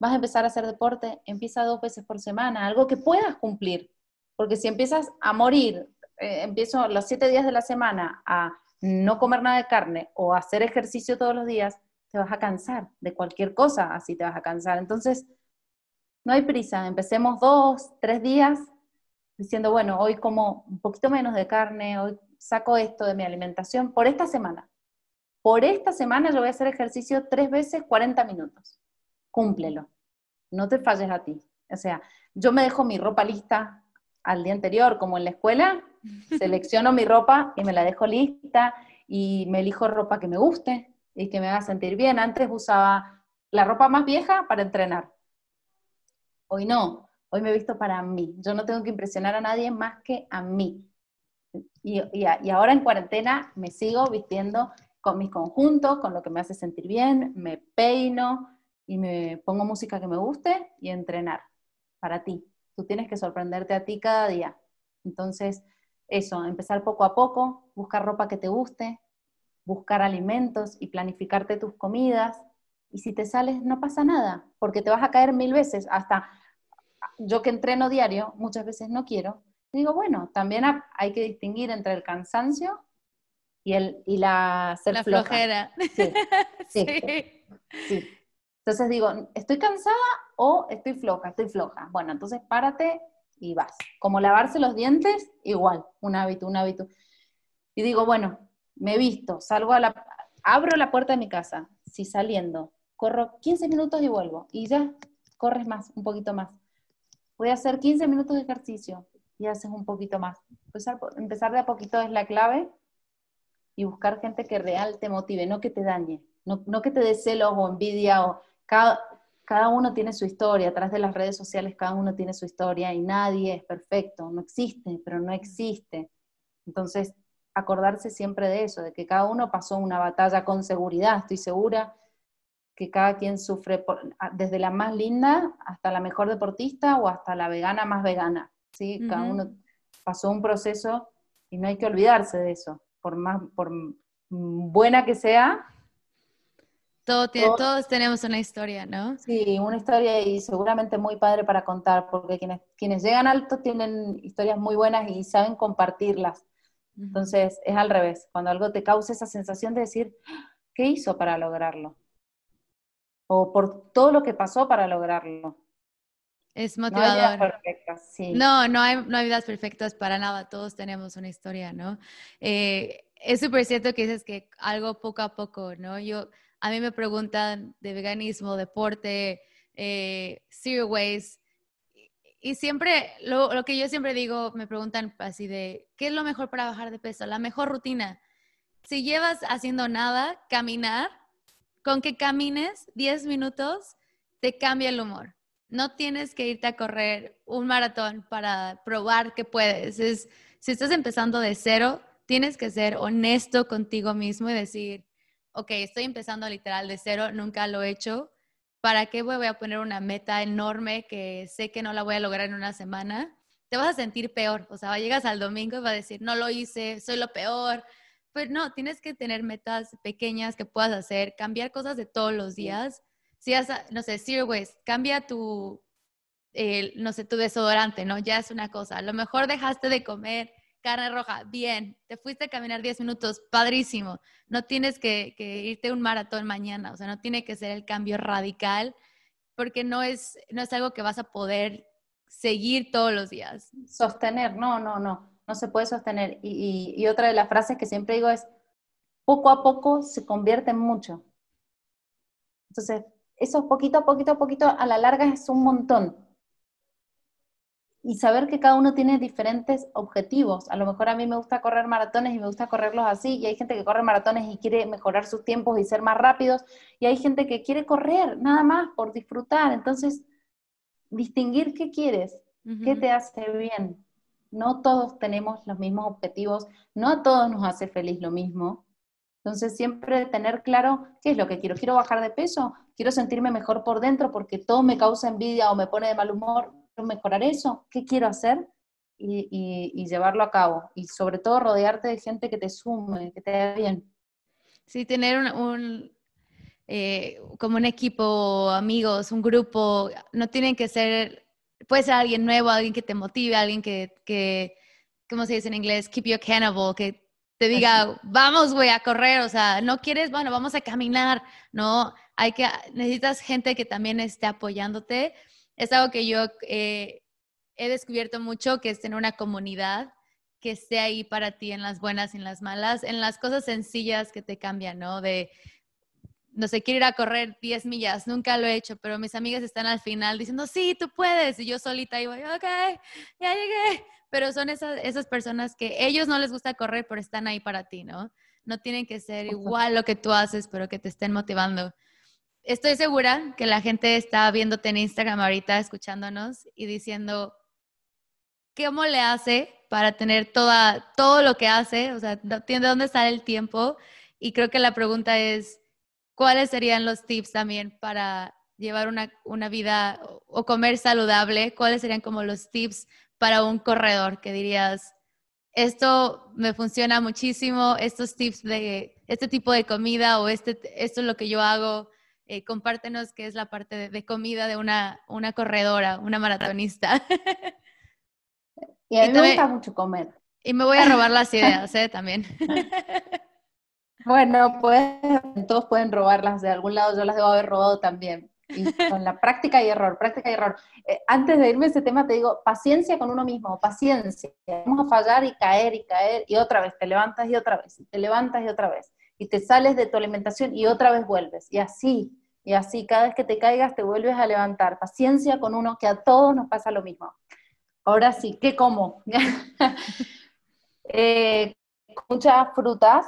Speaker 2: vas a empezar a hacer deporte, empieza dos veces por semana, algo que puedas cumplir. Porque si empiezas a morir, eh, empiezo los siete días de la semana a no comer nada de carne o a hacer ejercicio todos los días, te vas a cansar de cualquier cosa, así te vas a cansar. Entonces, no hay prisa, empecemos dos, tres días diciendo, bueno, hoy como un poquito menos de carne, hoy saco esto de mi alimentación por esta semana. Por esta semana yo voy a hacer ejercicio tres veces 40 minutos. Cúmplelo. No te falles a ti. O sea, yo me dejo mi ropa lista al día anterior, como en la escuela, [laughs] selecciono mi ropa y me la dejo lista y me elijo ropa que me guste y que me haga sentir bien. Antes usaba la ropa más vieja para entrenar. Hoy no, hoy me he visto para mí. Yo no tengo que impresionar a nadie más que a mí. Y, ahora en cuarentena me sigo vistiendo con mis conjuntos, con lo que me hace sentir bien, me peino y me pongo música que me guste y entrenar para ti. Tú tienes que sorprenderte a ti cada día. Entonces, eso, empezar poco a poco, buscar ropa que te guste, buscar alimentos y planificarte tus comidas. Y si te sales, no pasa nada, porque te vas a caer mil veces. Hasta yo que entreno diario, muchas veces no quiero. digo, bueno, también hay que distinguir entre el cansancio y, el, y la
Speaker 1: ser la flojera. [laughs]
Speaker 2: Sí, sí. Entonces digo, ¿estoy cansada o estoy floja? Estoy floja. Bueno, entonces párate y vas. Como lavarse los dientes, igual, un hábito, un hábito. Y digo, bueno, me visto, salgo a la, abro la puerta de mi casa, si saliendo, corro 15 minutos y vuelvo, y ya, corres más, un poquito más. Voy a hacer 15 minutos de ejercicio y haces un poquito más. Empezar, de a poquito es la clave y buscar gente que real te motive, no que te dañe, no, no que te dé celos o envidia o cada, cada uno tiene su historia, atrás de las redes sociales cada uno tiene su historia y nadie es perfecto, no existe, pero no existe. Entonces, acordarse siempre de eso, de que cada uno pasó una batalla con seguridad, estoy segura que cada quien sufre desde la más linda hasta la mejor deportista o hasta la vegana más vegana, ¿sí? Cada uno pasó un proceso y no hay que olvidarse de eso, por más por buena que sea,
Speaker 1: todos tenemos una historia, ¿no?
Speaker 2: Sí, una historia y seguramente muy padre para contar, porque quienes, quienes llegan alto tienen historias muy buenas y saben compartirlas. Entonces, es al revés, cuando algo te causa esa sensación de decir, ¿qué hizo para lograrlo? O por todo lo que pasó para lograrlo.
Speaker 1: Es motivador. No hay vidas perfectas, sí. No, no hay, no hay vidas perfectas para nada, todos tenemos una historia, ¿no? Eh, es súper cierto que dices que algo poco a poco, ¿no? Yo a mí me preguntan de veganismo, deporte, eh, zero waste. Y siempre, lo, lo, que yo siempre digo, me preguntan así de, ¿qué es lo mejor para bajar de peso? La mejor rutina. Si llevas haciendo nada, caminar, con que camines 10 minutos, te cambia el humor. No tienes que irte a correr un maratón para probar que puedes. Es, si estás empezando de cero, tienes que ser honesto contigo mismo y decir, ok, estoy empezando literal de cero, nunca lo he hecho, ¿para qué voy a poner una meta enorme que sé que no la voy a lograr en una semana? Te vas a sentir peor, o sea, llegas al domingo y vas a decir, no lo hice, soy lo peor. Pues no, tienes que tener metas pequeñas que puedas hacer, cambiar cosas de todos los días. Si has, no sé, zero waste, cambia tu, no sé, tu desodorante, ¿no? Ya es una cosa. A lo mejor dejaste de comer carne roja, bien, te fuiste a caminar 10 minutos, padrísimo. No tienes que, irte a un maratón mañana, o sea, no tiene que ser el cambio radical, porque no es, no es algo que vas a poder seguir todos los días.
Speaker 2: Sostener, no, no, no, no se puede sostener. Y, otra de las frases que siempre digo es, poco a poco se convierte en mucho. Entonces, eso poquito a poquito a poquito, a la larga es un montón y saber que cada uno tiene diferentes objetivos. A lo mejor a mí me gusta correr maratones y me gusta correrlos así, y hay gente que corre maratones y quiere mejorar sus tiempos y ser más rápidos, y hay gente que quiere correr nada más por disfrutar. Entonces, distinguir qué quieres, qué te hace bien. No todos tenemos los mismos objetivos, no a todos nos hace feliz lo mismo. Entonces, siempre tener claro qué es lo que quiero. ¿Quiero bajar de peso? ¿Quiero sentirme mejor por dentro porque todo me causa envidia o me pone de mal humor? mejorar eso, qué quiero hacer y, llevarlo a cabo. Y sobre todo rodearte de gente que te sume, que te haga bien.
Speaker 1: Sí, tener un, eh, como un equipo, amigos, un grupo, no tienen que ser, puede ser alguien nuevo, alguien que te motive, alguien que, que ¿cómo se dice en inglés? Keep you accountable, que te diga, vamos, güey, a correr, o sea, no quieres, bueno, vamos a caminar, no, hay que, necesitas gente que también esté apoyándote. Es algo que yo eh, he descubierto mucho, que es tener una comunidad que esté ahí para ti en las buenas y en las malas, en las cosas sencillas que te cambian, ¿no? De, no sé, quiero ir a correr 10 millas, nunca lo he hecho, pero mis amigas están al final diciendo, sí, tú puedes, y yo solita y voy, ok, ya llegué, pero son esas, esas personas que ellos no les gusta correr, pero están ahí para ti, ¿no? No tienen que ser igual lo que tú haces, pero que te estén motivando. Estoy segura que la gente está viéndote en Instagram ahorita, escuchándonos y diciendo, ¿cómo le hace para tener toda, todo lo que hace? O sea, ¿de dónde sale el tiempo? Y creo que la pregunta es, ¿cuáles serían los tips también para llevar una, una vida o comer saludable? ¿Cuáles serían como los tips para un corredor que dirías, esto me funciona muchísimo, estos tips de este tipo de comida o este, esto es lo que yo hago? Eh, compártenos qué es la parte de, comida de una, una corredora, una maratonista. [laughs]
Speaker 2: Y a mí me gusta mucho comer.
Speaker 1: Y me voy a robar las [laughs] ideas, ¿eh? También. [laughs]
Speaker 2: Bueno, pues todos pueden robarlas de algún lado, yo las debo haber robado también y con la práctica y error, práctica y error. Eh, antes de irme a ese tema, te digo, paciencia con uno mismo, paciencia. Vamos a fallar y caer y caer y otra vez, te levantas y otra vez, y te levantas y otra vez, y te sales de tu alimentación y otra vez vuelves, y así, y así, cada vez que te caigas te vuelves a levantar. Paciencia con uno, que a todos nos pasa lo mismo. Ahora sí, ¿qué como? [laughs] eh, muchas frutas,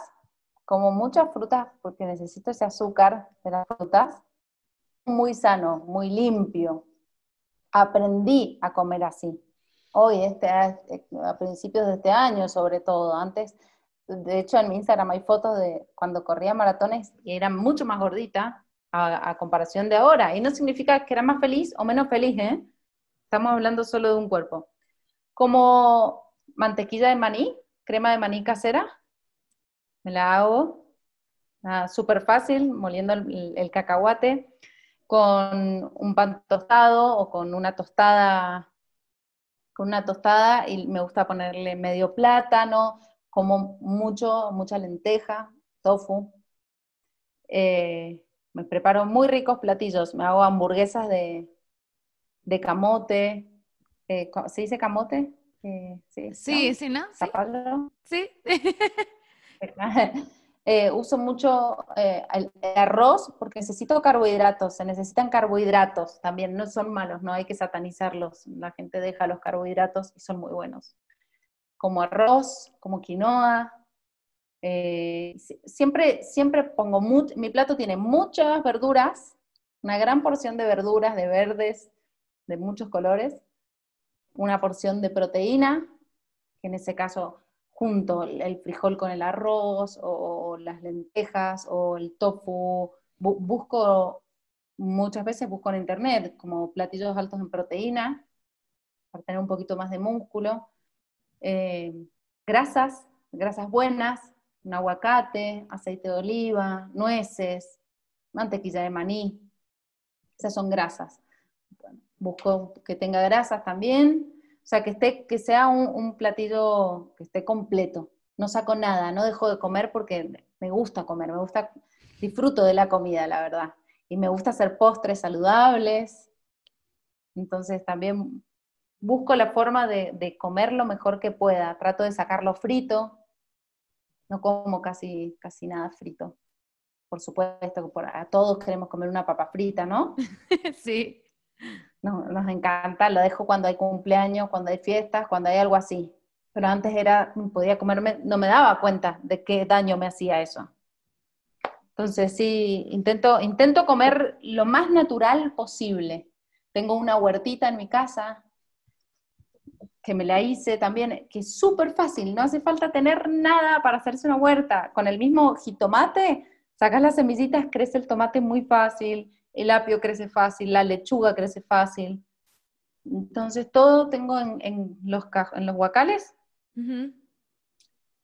Speaker 2: como muchas frutas, porque necesito ese azúcar de las frutas muy sano, muy limpio. Aprendí a comer así. Hoy, este, a principios de este año sobre todo, antes, de hecho en mi Instagram hay fotos de cuando corría maratones y era mucho más gordita a, comparación de ahora. Y no significa que era más feliz o menos feliz, ¿eh? Estamos hablando solo de un cuerpo. Como mantequilla de maní, crema de maní casera, me la hago ah, súper fácil, moliendo el cacahuate con un pan tostado o con una tostada, con una tostada y me gusta ponerle medio plátano, como mucho, mucha lenteja, tofu. Eh, me preparo muy ricos platillos, me hago hamburguesas de, de camote, eh, ¿se dice camote?
Speaker 1: Eh, sí, sí, sí, ¿no? Sí. [laughs] [laughs]
Speaker 2: Eh, uso mucho eh, el arroz porque necesito carbohidratos, se necesitan carbohidratos también, no son malos, no hay que satanizarlos, la gente deja los carbohidratos y son muy buenos. Como arroz, como quinoa, eh, siempre, siempre pongo, mi plato tiene muchas verduras, una gran porción de verduras, de verdes, de muchos colores, una porción de proteína, que en ese caso junto el frijol con el arroz o, las lentejas o el tofu. busco, muchas veces busco en internet como platillos altos en proteína para tener un poquito más de músculo. Eh, grasas, grasas buenas, un aguacate, aceite de oliva, nueces, mantequilla de maní. Esas son grasas. busco que tenga grasas también, o sea, que, esté, que sea un, platillo que esté completo. No saco nada, no dejo de comer porque me gusta comer, me gusta, disfruto de la comida, la verdad. Y me gusta hacer postres saludables. Entonces también busco la forma de, comer lo mejor que pueda. Trato de sacarlo frito. No como casi, casi nada frito. Por supuesto que a todos queremos comer una papa frita, ¿no? [laughs]
Speaker 1: sí
Speaker 2: nos encanta, lo dejo cuando hay cumpleaños, cuando hay fiestas, cuando hay algo así. Pero antes era, podía comerme, no me daba cuenta de qué daño me hacía eso. Entonces sí, intento, intento comer lo más natural posible. Tengo una huertita en mi casa que me la hice también, que es súper fácil, no hace falta tener nada para hacerse una huerta. Con el mismo jitomate, sacas las semillitas, crece el tomate muy fácil, el apio crece fácil, la lechuga crece fácil. Entonces, todo tengo en, los, en los guacales.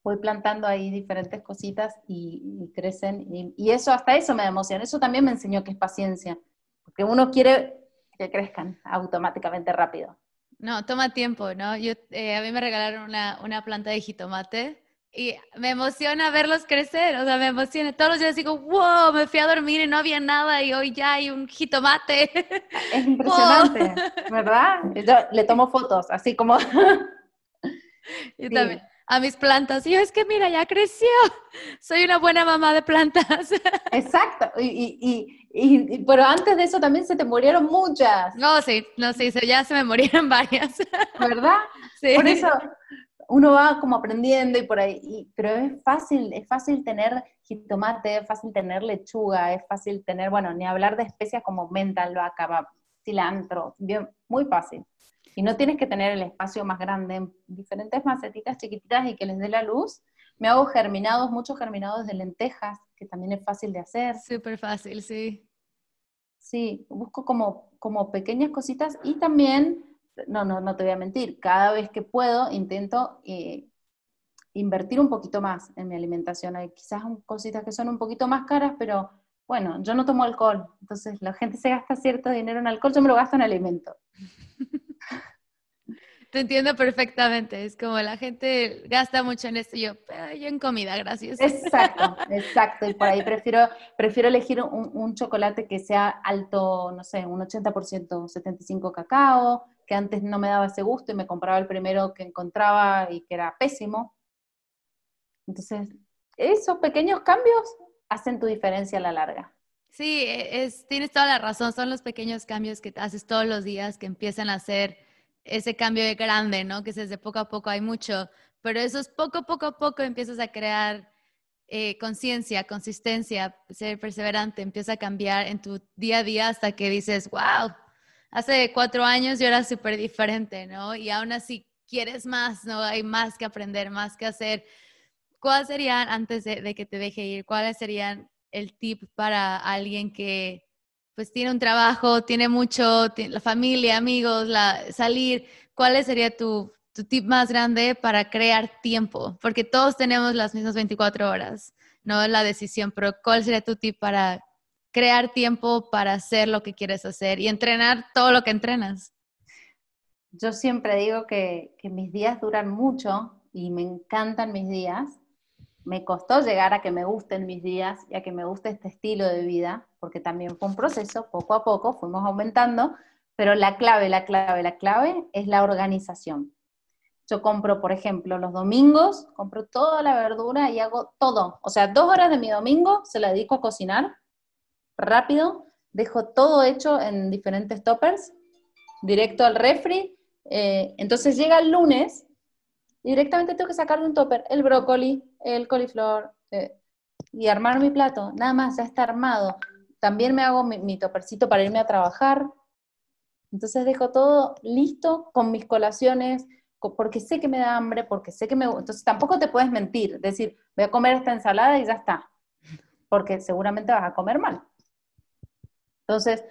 Speaker 2: Voy plantando ahí diferentes cositas y, crecen. Y, eso, hasta eso me emociona. Eso también me enseñó que es paciencia. Porque uno quiere que crezcan automáticamente rápido.
Speaker 1: No, toma tiempo, ¿no? Yo, eh, a mí me regalaron una, una planta de jitomate y me emociona verlos crecer, o sea, me emociona. Todos los días digo, wow, me fui a dormir y no había nada y hoy ya hay un jitomate.
Speaker 2: Es [laughs] impresionante, ¿verdad? Yo le tomo fotos, así como... [laughs]
Speaker 1: Yo también. A mis plantas. Y yo, es que mira, ya creció. [laughs] Soy una buena mamá de plantas.
Speaker 2: Exacto. Y, y, pero antes de eso también se te murieron muchas.
Speaker 1: No, sí, no, sí, ya se me murieron varias.
Speaker 2: ¿Verdad? Sí. Por eso, uno va como aprendiendo y por ahí, pero es fácil, es fácil tener jitomate, es fácil tener lechuga, es fácil tener, bueno, ni hablar de especias como menta, albahaca, cilantro, bien, muy fácil. Y no tienes que tener el espacio más grande, en diferentes macetitas chiquititas y que les dé la luz. Me hago germinados, muchos germinados de lentejas, que también es fácil de hacer.
Speaker 1: Súper fácil, sí.
Speaker 2: Sí, busco como, como pequeñas cositas y también no, no, no te voy a mentir, cada vez que puedo intento eh, invertir un poquito más en mi alimentación. Hay quizás cositas que son un poquito más caras, pero bueno, yo no tomo alcohol, entonces la gente se gasta cierto dinero en alcohol, yo me lo gasto en alimento. [laughs]
Speaker 1: Te entiendo perfectamente, es como la gente gasta mucho en esto, yo, yo en comida, gracias.
Speaker 2: Exacto, [laughs] exacto, y por ahí prefiero, prefiero elegir un, un chocolate que sea alto, no sé, un 80%, 75 cacao, que antes no me daba ese gusto y me compraba el primero que encontraba y que era pésimo. Entonces, esos pequeños cambios hacen tu diferencia a la larga.
Speaker 1: Sí, e, es, tienes toda la razón, son los pequeños cambios que haces todos los días que empiezan a hacer ese cambio de grande, ¿no? Que es desde poco a poco hay mucho, pero eso es poco, poco a poco empiezas a crear eh, conciencia, consistencia, ser perseverante, empieza a cambiar en tu día a día hasta que dices, wow, hace cuatro años yo era súper diferente, ¿no? Y aún así quieres más, ¿no? Hay más que aprender, más que hacer. ¿Cuáles serían, antes de, que te deje ir, cuáles serían el tip para alguien que pues tiene un trabajo, tiene mucho, la familia, amigos, la, salir? ¿Cuál sería tu, tu tip más grande para crear tiempo? Porque todos tenemos las mismas 24 horas, no la decisión, pero ¿cuál sería tu tip para crear tiempo para hacer lo que quieres hacer y entrenar todo lo que entrenas?
Speaker 2: Yo siempre digo que, mis días duran mucho y me encantan mis días. Me costó llegar a que me gusten mis días y a que me guste este estilo de vida, porque también fue un proceso, poco a poco fuimos aumentando, pero la clave, la clave, la clave es la organización. Yo compro, por ejemplo, los domingos, compro toda la verdura y hago todo. O sea, dos horas de mi domingo se la dedico a cocinar rápido, dejo todo hecho en diferentes toppers, directo al refri. Eh, entonces llega el lunes, directamente tengo que sacar un topper el brócoli, el coliflor eh, y armar mi plato. Nada más, ya está armado. También me hago mi, mi topercito para irme a trabajar. Entonces dejo todo listo con mis colaciones, porque sé que me da hambre, porque sé que me... Entonces tampoco te puedes mentir, decir, voy a comer esta ensalada y ya está, porque seguramente vas a comer mal. Entonces,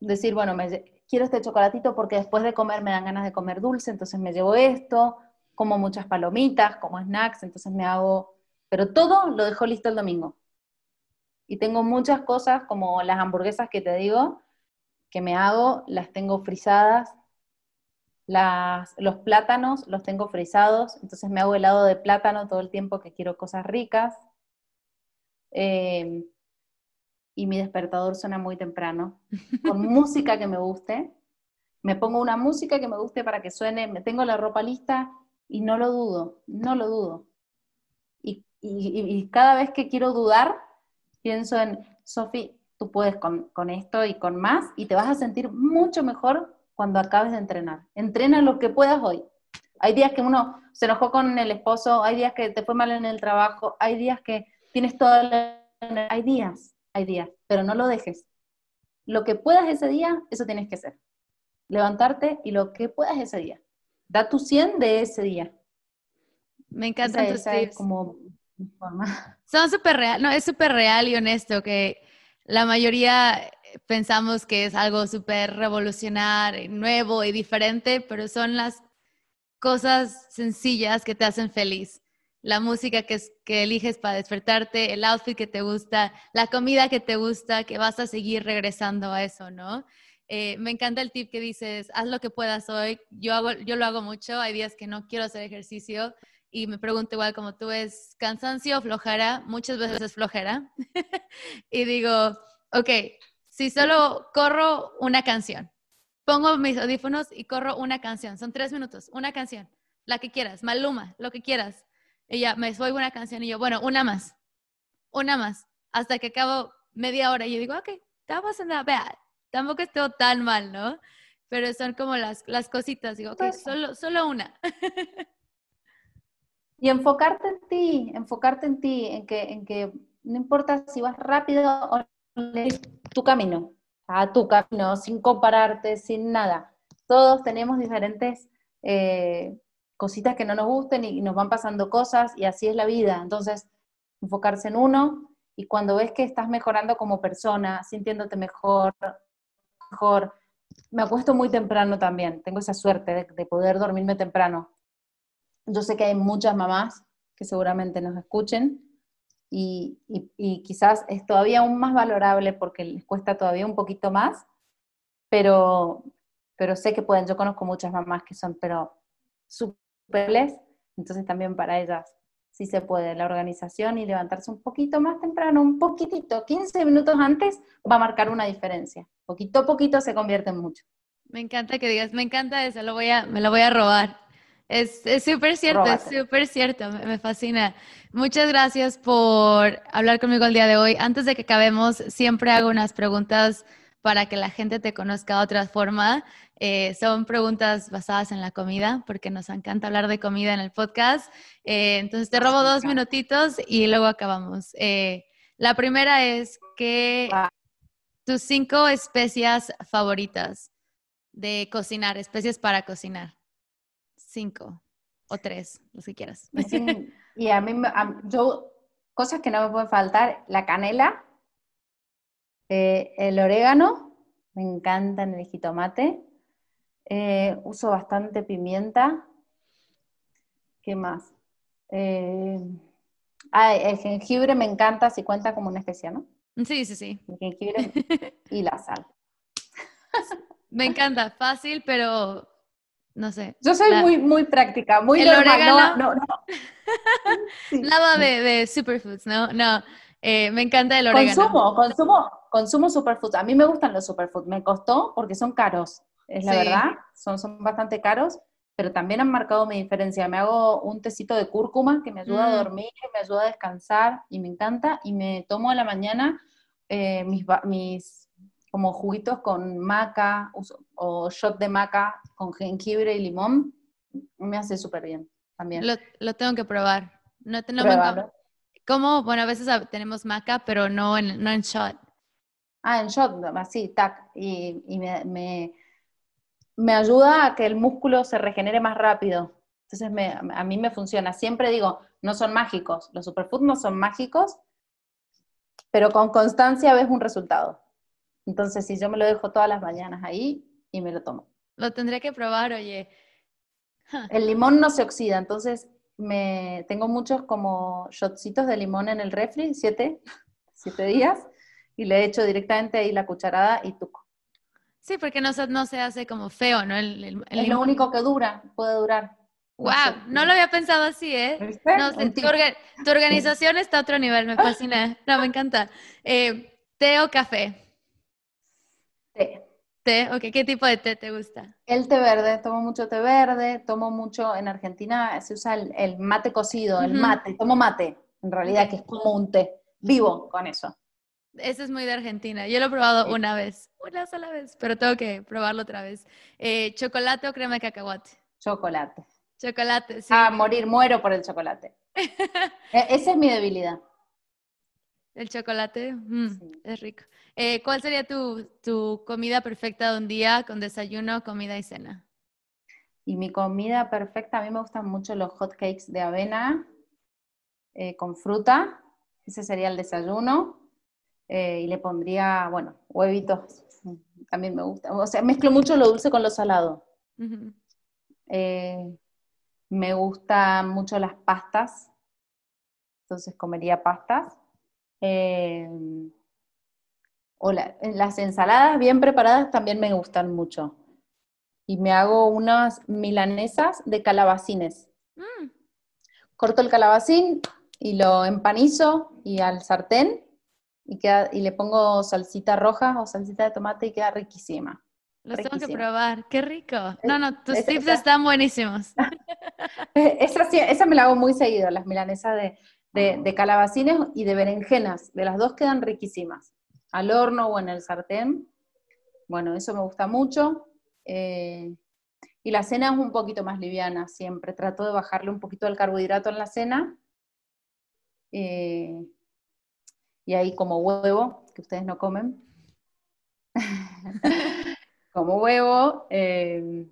Speaker 2: decir, bueno, me, quiero este chocolatito porque después de comer me dan ganas de comer dulce, entonces me llevo esto, como muchas palomitas, como snacks, entonces me hago, pero todo lo dejo listo el domingo. Y tengo muchas cosas como las hamburguesas que te digo, que me hago, las tengo frisadas, las, los plátanos los tengo frisados, entonces me hago helado de plátano todo el tiempo que quiero cosas ricas. Eh, y mi despertador suena muy temprano, con música que me guste. Me pongo una música que me guste para que suene, me tengo la ropa lista y no lo dudo, no lo dudo. Y, y, cada vez que quiero dudar, pienso en, Sofi, tú puedes con, con, esto y con más y te vas a sentir mucho mejor cuando acabes de entrenar. Entrena lo que puedas hoy. Hay días que uno se enojó con el esposo, hay días que te fue mal en el trabajo, hay días que tienes toda la... Hay días, hay días, pero no lo dejes. Lo que puedas ese día, eso tienes que hacer. Levantarte y lo que puedas ese día. Da tu 100 de ese día.
Speaker 1: Me encanta tus tips.
Speaker 2: como
Speaker 1: Son súper real, no, es súper real y honesto que la mayoría pensamos que es algo súper revolucionario, nuevo y diferente, pero son las cosas sencillas que te hacen feliz la música que, que eliges para despertarte, el outfit que te gusta, la comida que te gusta, que vas a seguir regresando a eso, ¿no? Eh, me encanta el tip que dices, haz lo que puedas hoy. Yo, hago, yo lo hago mucho, hay días que no quiero hacer ejercicio y me pregunto igual como tú es cansancio, flojera, muchas veces es flojera. [laughs] y digo, ok, si solo corro una canción, pongo mis audífonos y corro una canción, son tres minutos, una canción, la que quieras, Maluma, lo que quieras. Ya me subo una canción y yo, bueno, una más, una más, hasta que acabo media hora y yo digo, ok, that wasn't that bad, tampoco estuvo tan mal, ¿no? Pero son como las, las cositas, digo, ok, solo, solo una.
Speaker 2: Y enfocarte en ti, enfocarte en ti, en que, en que no importa si vas rápido o tu camino, a tu camino, sin compararte, sin nada. Todos tenemos diferentes eh, cositas que no nos gusten y nos van pasando cosas y así es la vida. Entonces, enfocarse en uno y cuando ves que estás mejorando como persona, sintiéndote mejor, mejor. Me acuesto muy temprano también, tengo esa suerte de poder dormirme temprano yo sé que hay muchas mamás que seguramente nos escuchen y, quizás es todavía aún más valorable porque les cuesta todavía un poquito más, pero, pero sé que pueden. Yo conozco muchas mamás que son, pero entonces también para ellas sí se puede. La organización y levantarse un poquito más temprano, un poquitito, 15 minutos antes, va a marcar una diferencia. Poquito a poquito se convierte en mucho.
Speaker 1: Me encanta que digas, me encanta eso, lo voy a, me lo voy a robar. Es súper cierto, es súper cierto, me, fascina. Muchas gracias por hablar conmigo el día de hoy. Antes de que acabemos, siempre hago unas preguntas para que la gente te conozca de otra forma. Eh, son preguntas basadas en la comida, porque nos encanta hablar de comida en el podcast. Eh, entonces te robo dos minutitos y luego acabamos. Eh, la primera es que tus cinco especias favoritas de cocinar, especies para cocinar cinco o tres, lo que quieras.
Speaker 2: y a mí, yo, cosas que no me pueden faltar, la canela, eh, el orégano, me encanta el jitomate, eh, uso bastante pimienta, ¿qué más? Eh, ah, el jengibre me encanta si cuenta como una especia, ¿no?
Speaker 1: Sí, sí, sí.
Speaker 2: El jengibre [laughs] y la sal.
Speaker 1: Me encanta, fácil, pero no sé.
Speaker 2: Yo soy muy, muy práctica, muy el normal. no, no,
Speaker 1: Nada [laughs] de, de, superfoods, ¿no? No, eh, me encanta el orégano.
Speaker 2: Consumo, consumo, consumo superfoods. A mí me gustan los superfoods. Me costó porque son caros, es la verdad. Son, son bastante caros, pero también han marcado mi diferencia. Me hago un tecito de cúrcuma que me ayuda a mm. dormir, me ayuda a descansar y me encanta. Y me tomo a la mañana eh, mis, mis como juguitos con maca o shot de maca con jengibre y limón, me hace súper bien también.
Speaker 1: Lo, tengo que probar. No, no ¿Cómo? Bueno, a veces tenemos maca, pero no en, no en shot.
Speaker 2: Ah, en shot, así, tac. Y, y me, me, ayuda a que el músculo se regenere más rápido. Entonces me, a mí me funciona. Siempre digo, no son mágicos. Los superfoods no son mágicos, pero con constancia ves un resultado. Entonces, si yo me lo dejo todas las mañanas ahí y me lo tomo.
Speaker 1: Lo tendré que probar, oye.
Speaker 2: El limón no se oxida, entonces me tengo muchos como shotcitos de limón en el refri, siete, [laughs] siete días, y le echo directamente ahí la cucharada y tuco.
Speaker 1: Sí, porque no se, no se hace como feo, ¿no? El,
Speaker 2: es lo único que dura, puede durar.
Speaker 1: Wow, no, lo había pensado así, ¿eh? No tu, organización está a otro nivel, me fascina. No, me encanta. Eh, ¿Té o café?
Speaker 2: Té.
Speaker 1: ¿Té? ¿qué tipo de té te gusta?
Speaker 2: El té verde, tomo mucho té verde, tomo mucho, en Argentina se usa el, mate cocido, el mate, tomo mate, en realidad, que es como un té, vivo con eso.
Speaker 1: Eso es muy de Argentina. Yo lo he probado una vez, una sola vez, pero tengo que probarlo otra vez. Eh, ¿Chocolate o crema de cacahuate?
Speaker 2: Chocolate.
Speaker 1: Chocolate, sí.
Speaker 2: Ah, morir, muero por el chocolate. [laughs] E, esa es mi debilidad.
Speaker 1: El chocolate, mm, es rico. Eh, ¿Cuál sería tu, comida perfecta de un día con desayuno, comida y cena?
Speaker 2: Y mi comida perfecta, a mí me gustan mucho los hot cakes de avena eh, con fruta. Ese sería el desayuno. Eh, y le pondría, bueno, huevitos. También me gusta. O sea, mezclo mucho lo dulce con lo salado. me gustan mucho las pastas. Entonces comería pastas. O las ensaladas bien preparadas también me gustan mucho. Y me hago unas milanesas de calabacines. Mm. corto el calabacín y lo empanizo y al sartén y, queda, y le pongo salsita roja o salsita de tomate y queda riquísima.
Speaker 1: Los tengo que probar, qué rico. No, no, tus tips están buenísimos. [laughs]
Speaker 2: esa, esa me la hago muy seguido, las milanesas de, de, calabacines y de berenjenas. De las dos quedan riquísimas. Al horno o en el sartén. Bueno, eso me gusta mucho. Eh, y la cena es un poquito más liviana siempre. Trato de bajarle un poquito el carbohidrato en la cena. Eh, y ahí como huevo, que ustedes no comen. [laughs] como huevo, eh,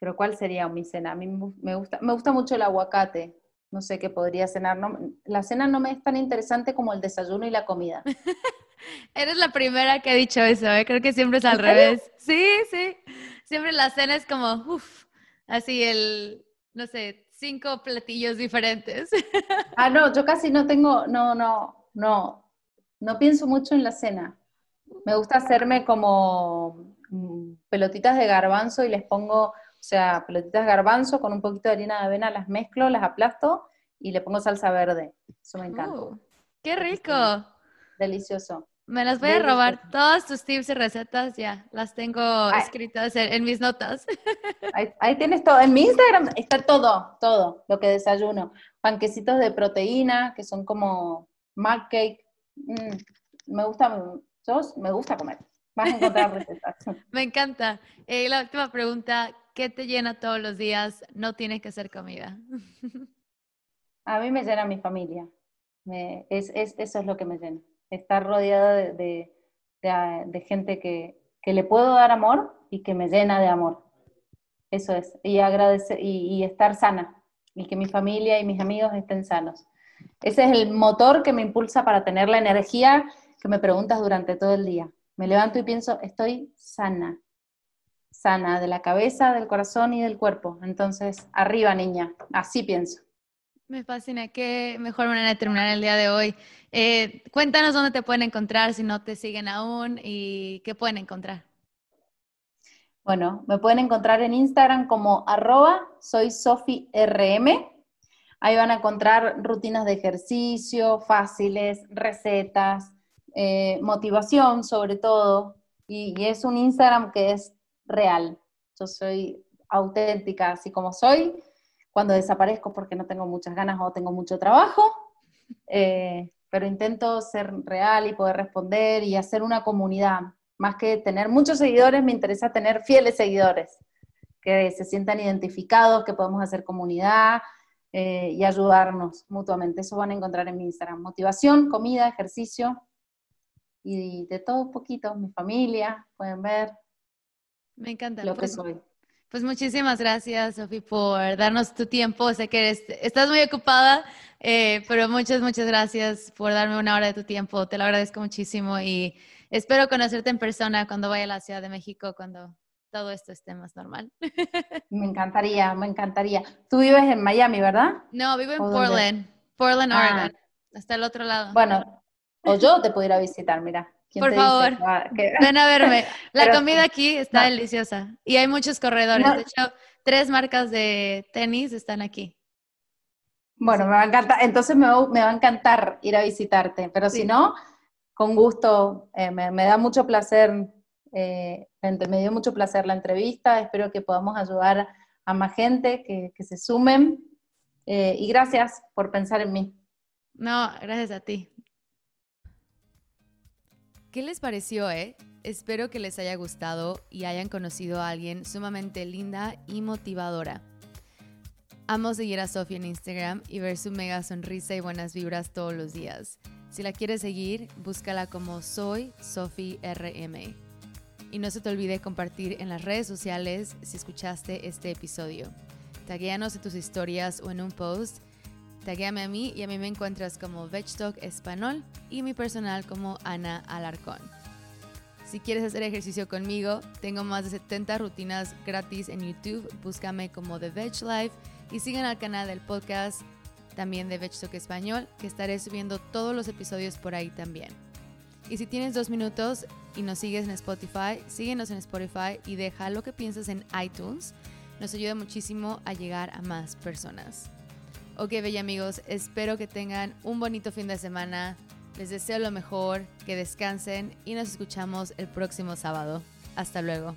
Speaker 2: pero ¿cuál sería mi cena? A mí me gusta, me gusta mucho el aguacate. No sé qué podría cenar. la cena no me es tan interesante como el desayuno y la comida. [laughs]
Speaker 1: Eres la primera que ha dicho eso, ¿eh? creo que siempre es al revés. Sí, sí. Siempre la cena es como, uff, así el, no sé, cinco platillos diferentes. [laughs]
Speaker 2: Ah, no, yo casi no tengo, no, no, no, no pienso mucho en la cena. Me gusta hacerme como mm, pelotitas de garbanzo y les pongo sea, pelotitas de garbanzo con un poquito de harina de avena, las mezclo, las aplasto y le pongo salsa verde. Eso me encanta.
Speaker 1: Uh, ¡Qué rico!
Speaker 2: Delicioso.
Speaker 1: Me las voy a robar. Todos tus tips y recetas ya las tengo escritas en, mis notas. [laughs]
Speaker 2: Ahí, tienes todo. En mi Instagram está todo, todo lo que desayuno. Panquecitos de proteína, que son como mug cake. Mm, me gusta, me gusta comer. Vas a encontrar recetas. [laughs]
Speaker 1: me encanta. Eh, la última pregunta, ¿Qué te llena todos los días? No tiene que ser comida.
Speaker 2: A mí me llena mi familia. es, eso es lo que me llena. Estar rodeada de, gente que, le puedo dar amor y que me llena de amor. Eso es. Y, agradecer, y, estar sana. Y que mi familia y mis amigos estén sanos. Ese es el motor que me impulsa para tener la energía que me preguntas durante todo el día. Me levanto y pienso, estoy sana, sana de la cabeza, del corazón y del cuerpo. Entonces, arriba, niña, así pienso.
Speaker 1: Me fascina, qué mejor manera de terminar el día de hoy. Eh, cuéntanos dónde te pueden encontrar si no te siguen aún y qué pueden encontrar.
Speaker 2: Bueno, me pueden encontrar en Instagram como arroba soy rm. Ahí van a encontrar rutinas de ejercicio, fáciles, recetas, eh, motivación sobre todo. y, es un Instagram que es real. Yo soy auténtica así como soy. Cuando desaparezco porque no tengo muchas ganas o tengo mucho trabajo, eh, pero intento ser real y poder responder y hacer una comunidad. Más que tener muchos seguidores, me interesa tener fieles seguidores, que se sientan identificados, que podemos hacer comunidad eh, y ayudarnos mutuamente. Eso van a encontrar en mi Instagram. Motivación, comida, ejercicio y de todo un poquito. Mi familia, pueden ver,
Speaker 1: me encanta.
Speaker 2: Lo que pues, soy.
Speaker 1: Pues muchísimas gracias, Sofi, por darnos tu tiempo. Sé que eres, estás muy ocupada, eh, pero muchas, muchas gracias por darme una hora de tu tiempo. Te lo agradezco muchísimo y espero conocerte en persona cuando vaya a la Ciudad de México, cuando todo esto esté más normal. [laughs]
Speaker 2: Me encantaría, me encantaría. Tú vives en Miami, ¿verdad?
Speaker 1: No, vivo en Portland, Portland, ah. Oregon, hasta el otro lado.
Speaker 2: Bueno, o yo te pudiera visitar, mira.
Speaker 1: Por favor, ven a verme. [laughs] La comida aquí está deliciosa y hay muchos corredores. De hecho, tres marcas de tenis están aquí.
Speaker 2: Bueno, me va a encantar, entonces me va, a encantar ir a visitarte, pero si no, con gusto, eh, me, da mucho placer, eh, me dio mucho placer la entrevista, espero que podamos ayudar a más gente que, se sumen eh, y gracias por pensar en mí.
Speaker 1: No, gracias a ti. ¿Qué les pareció, eh? Espero que les haya gustado y hayan conocido a alguien sumamente linda y motivadora. Amo seguir a Sofía en Instagram y ver su mega sonrisa y buenas vibras todos los días. Si la quieres seguir, búscala como soy Sofi RM. Y no se te olvide compartir en las redes sociales si escuchaste este episodio. Taguéanos en tus historias o en un post Taguéame a mí y a mí me encuentras como VegTalk Español y mi personal como Ana Alarcón. Si quieres hacer ejercicio conmigo, tengo más de 70 rutinas gratis en YouTube. Búscame como The Veg Life y sigan al canal del podcast también de VegTalk Español, que estaré subiendo todos los episodios por ahí también. Y si tienes dos minutos y nos sigues en Spotify, síguenos en Spotify y deja lo que piensas en iTunes. Nos ayuda muchísimo a llegar a más personas. Ok, bella amigos, espero que tengan un bonito fin de semana. Les deseo lo mejor, que descansen y nos escuchamos el próximo sábado. Hasta luego.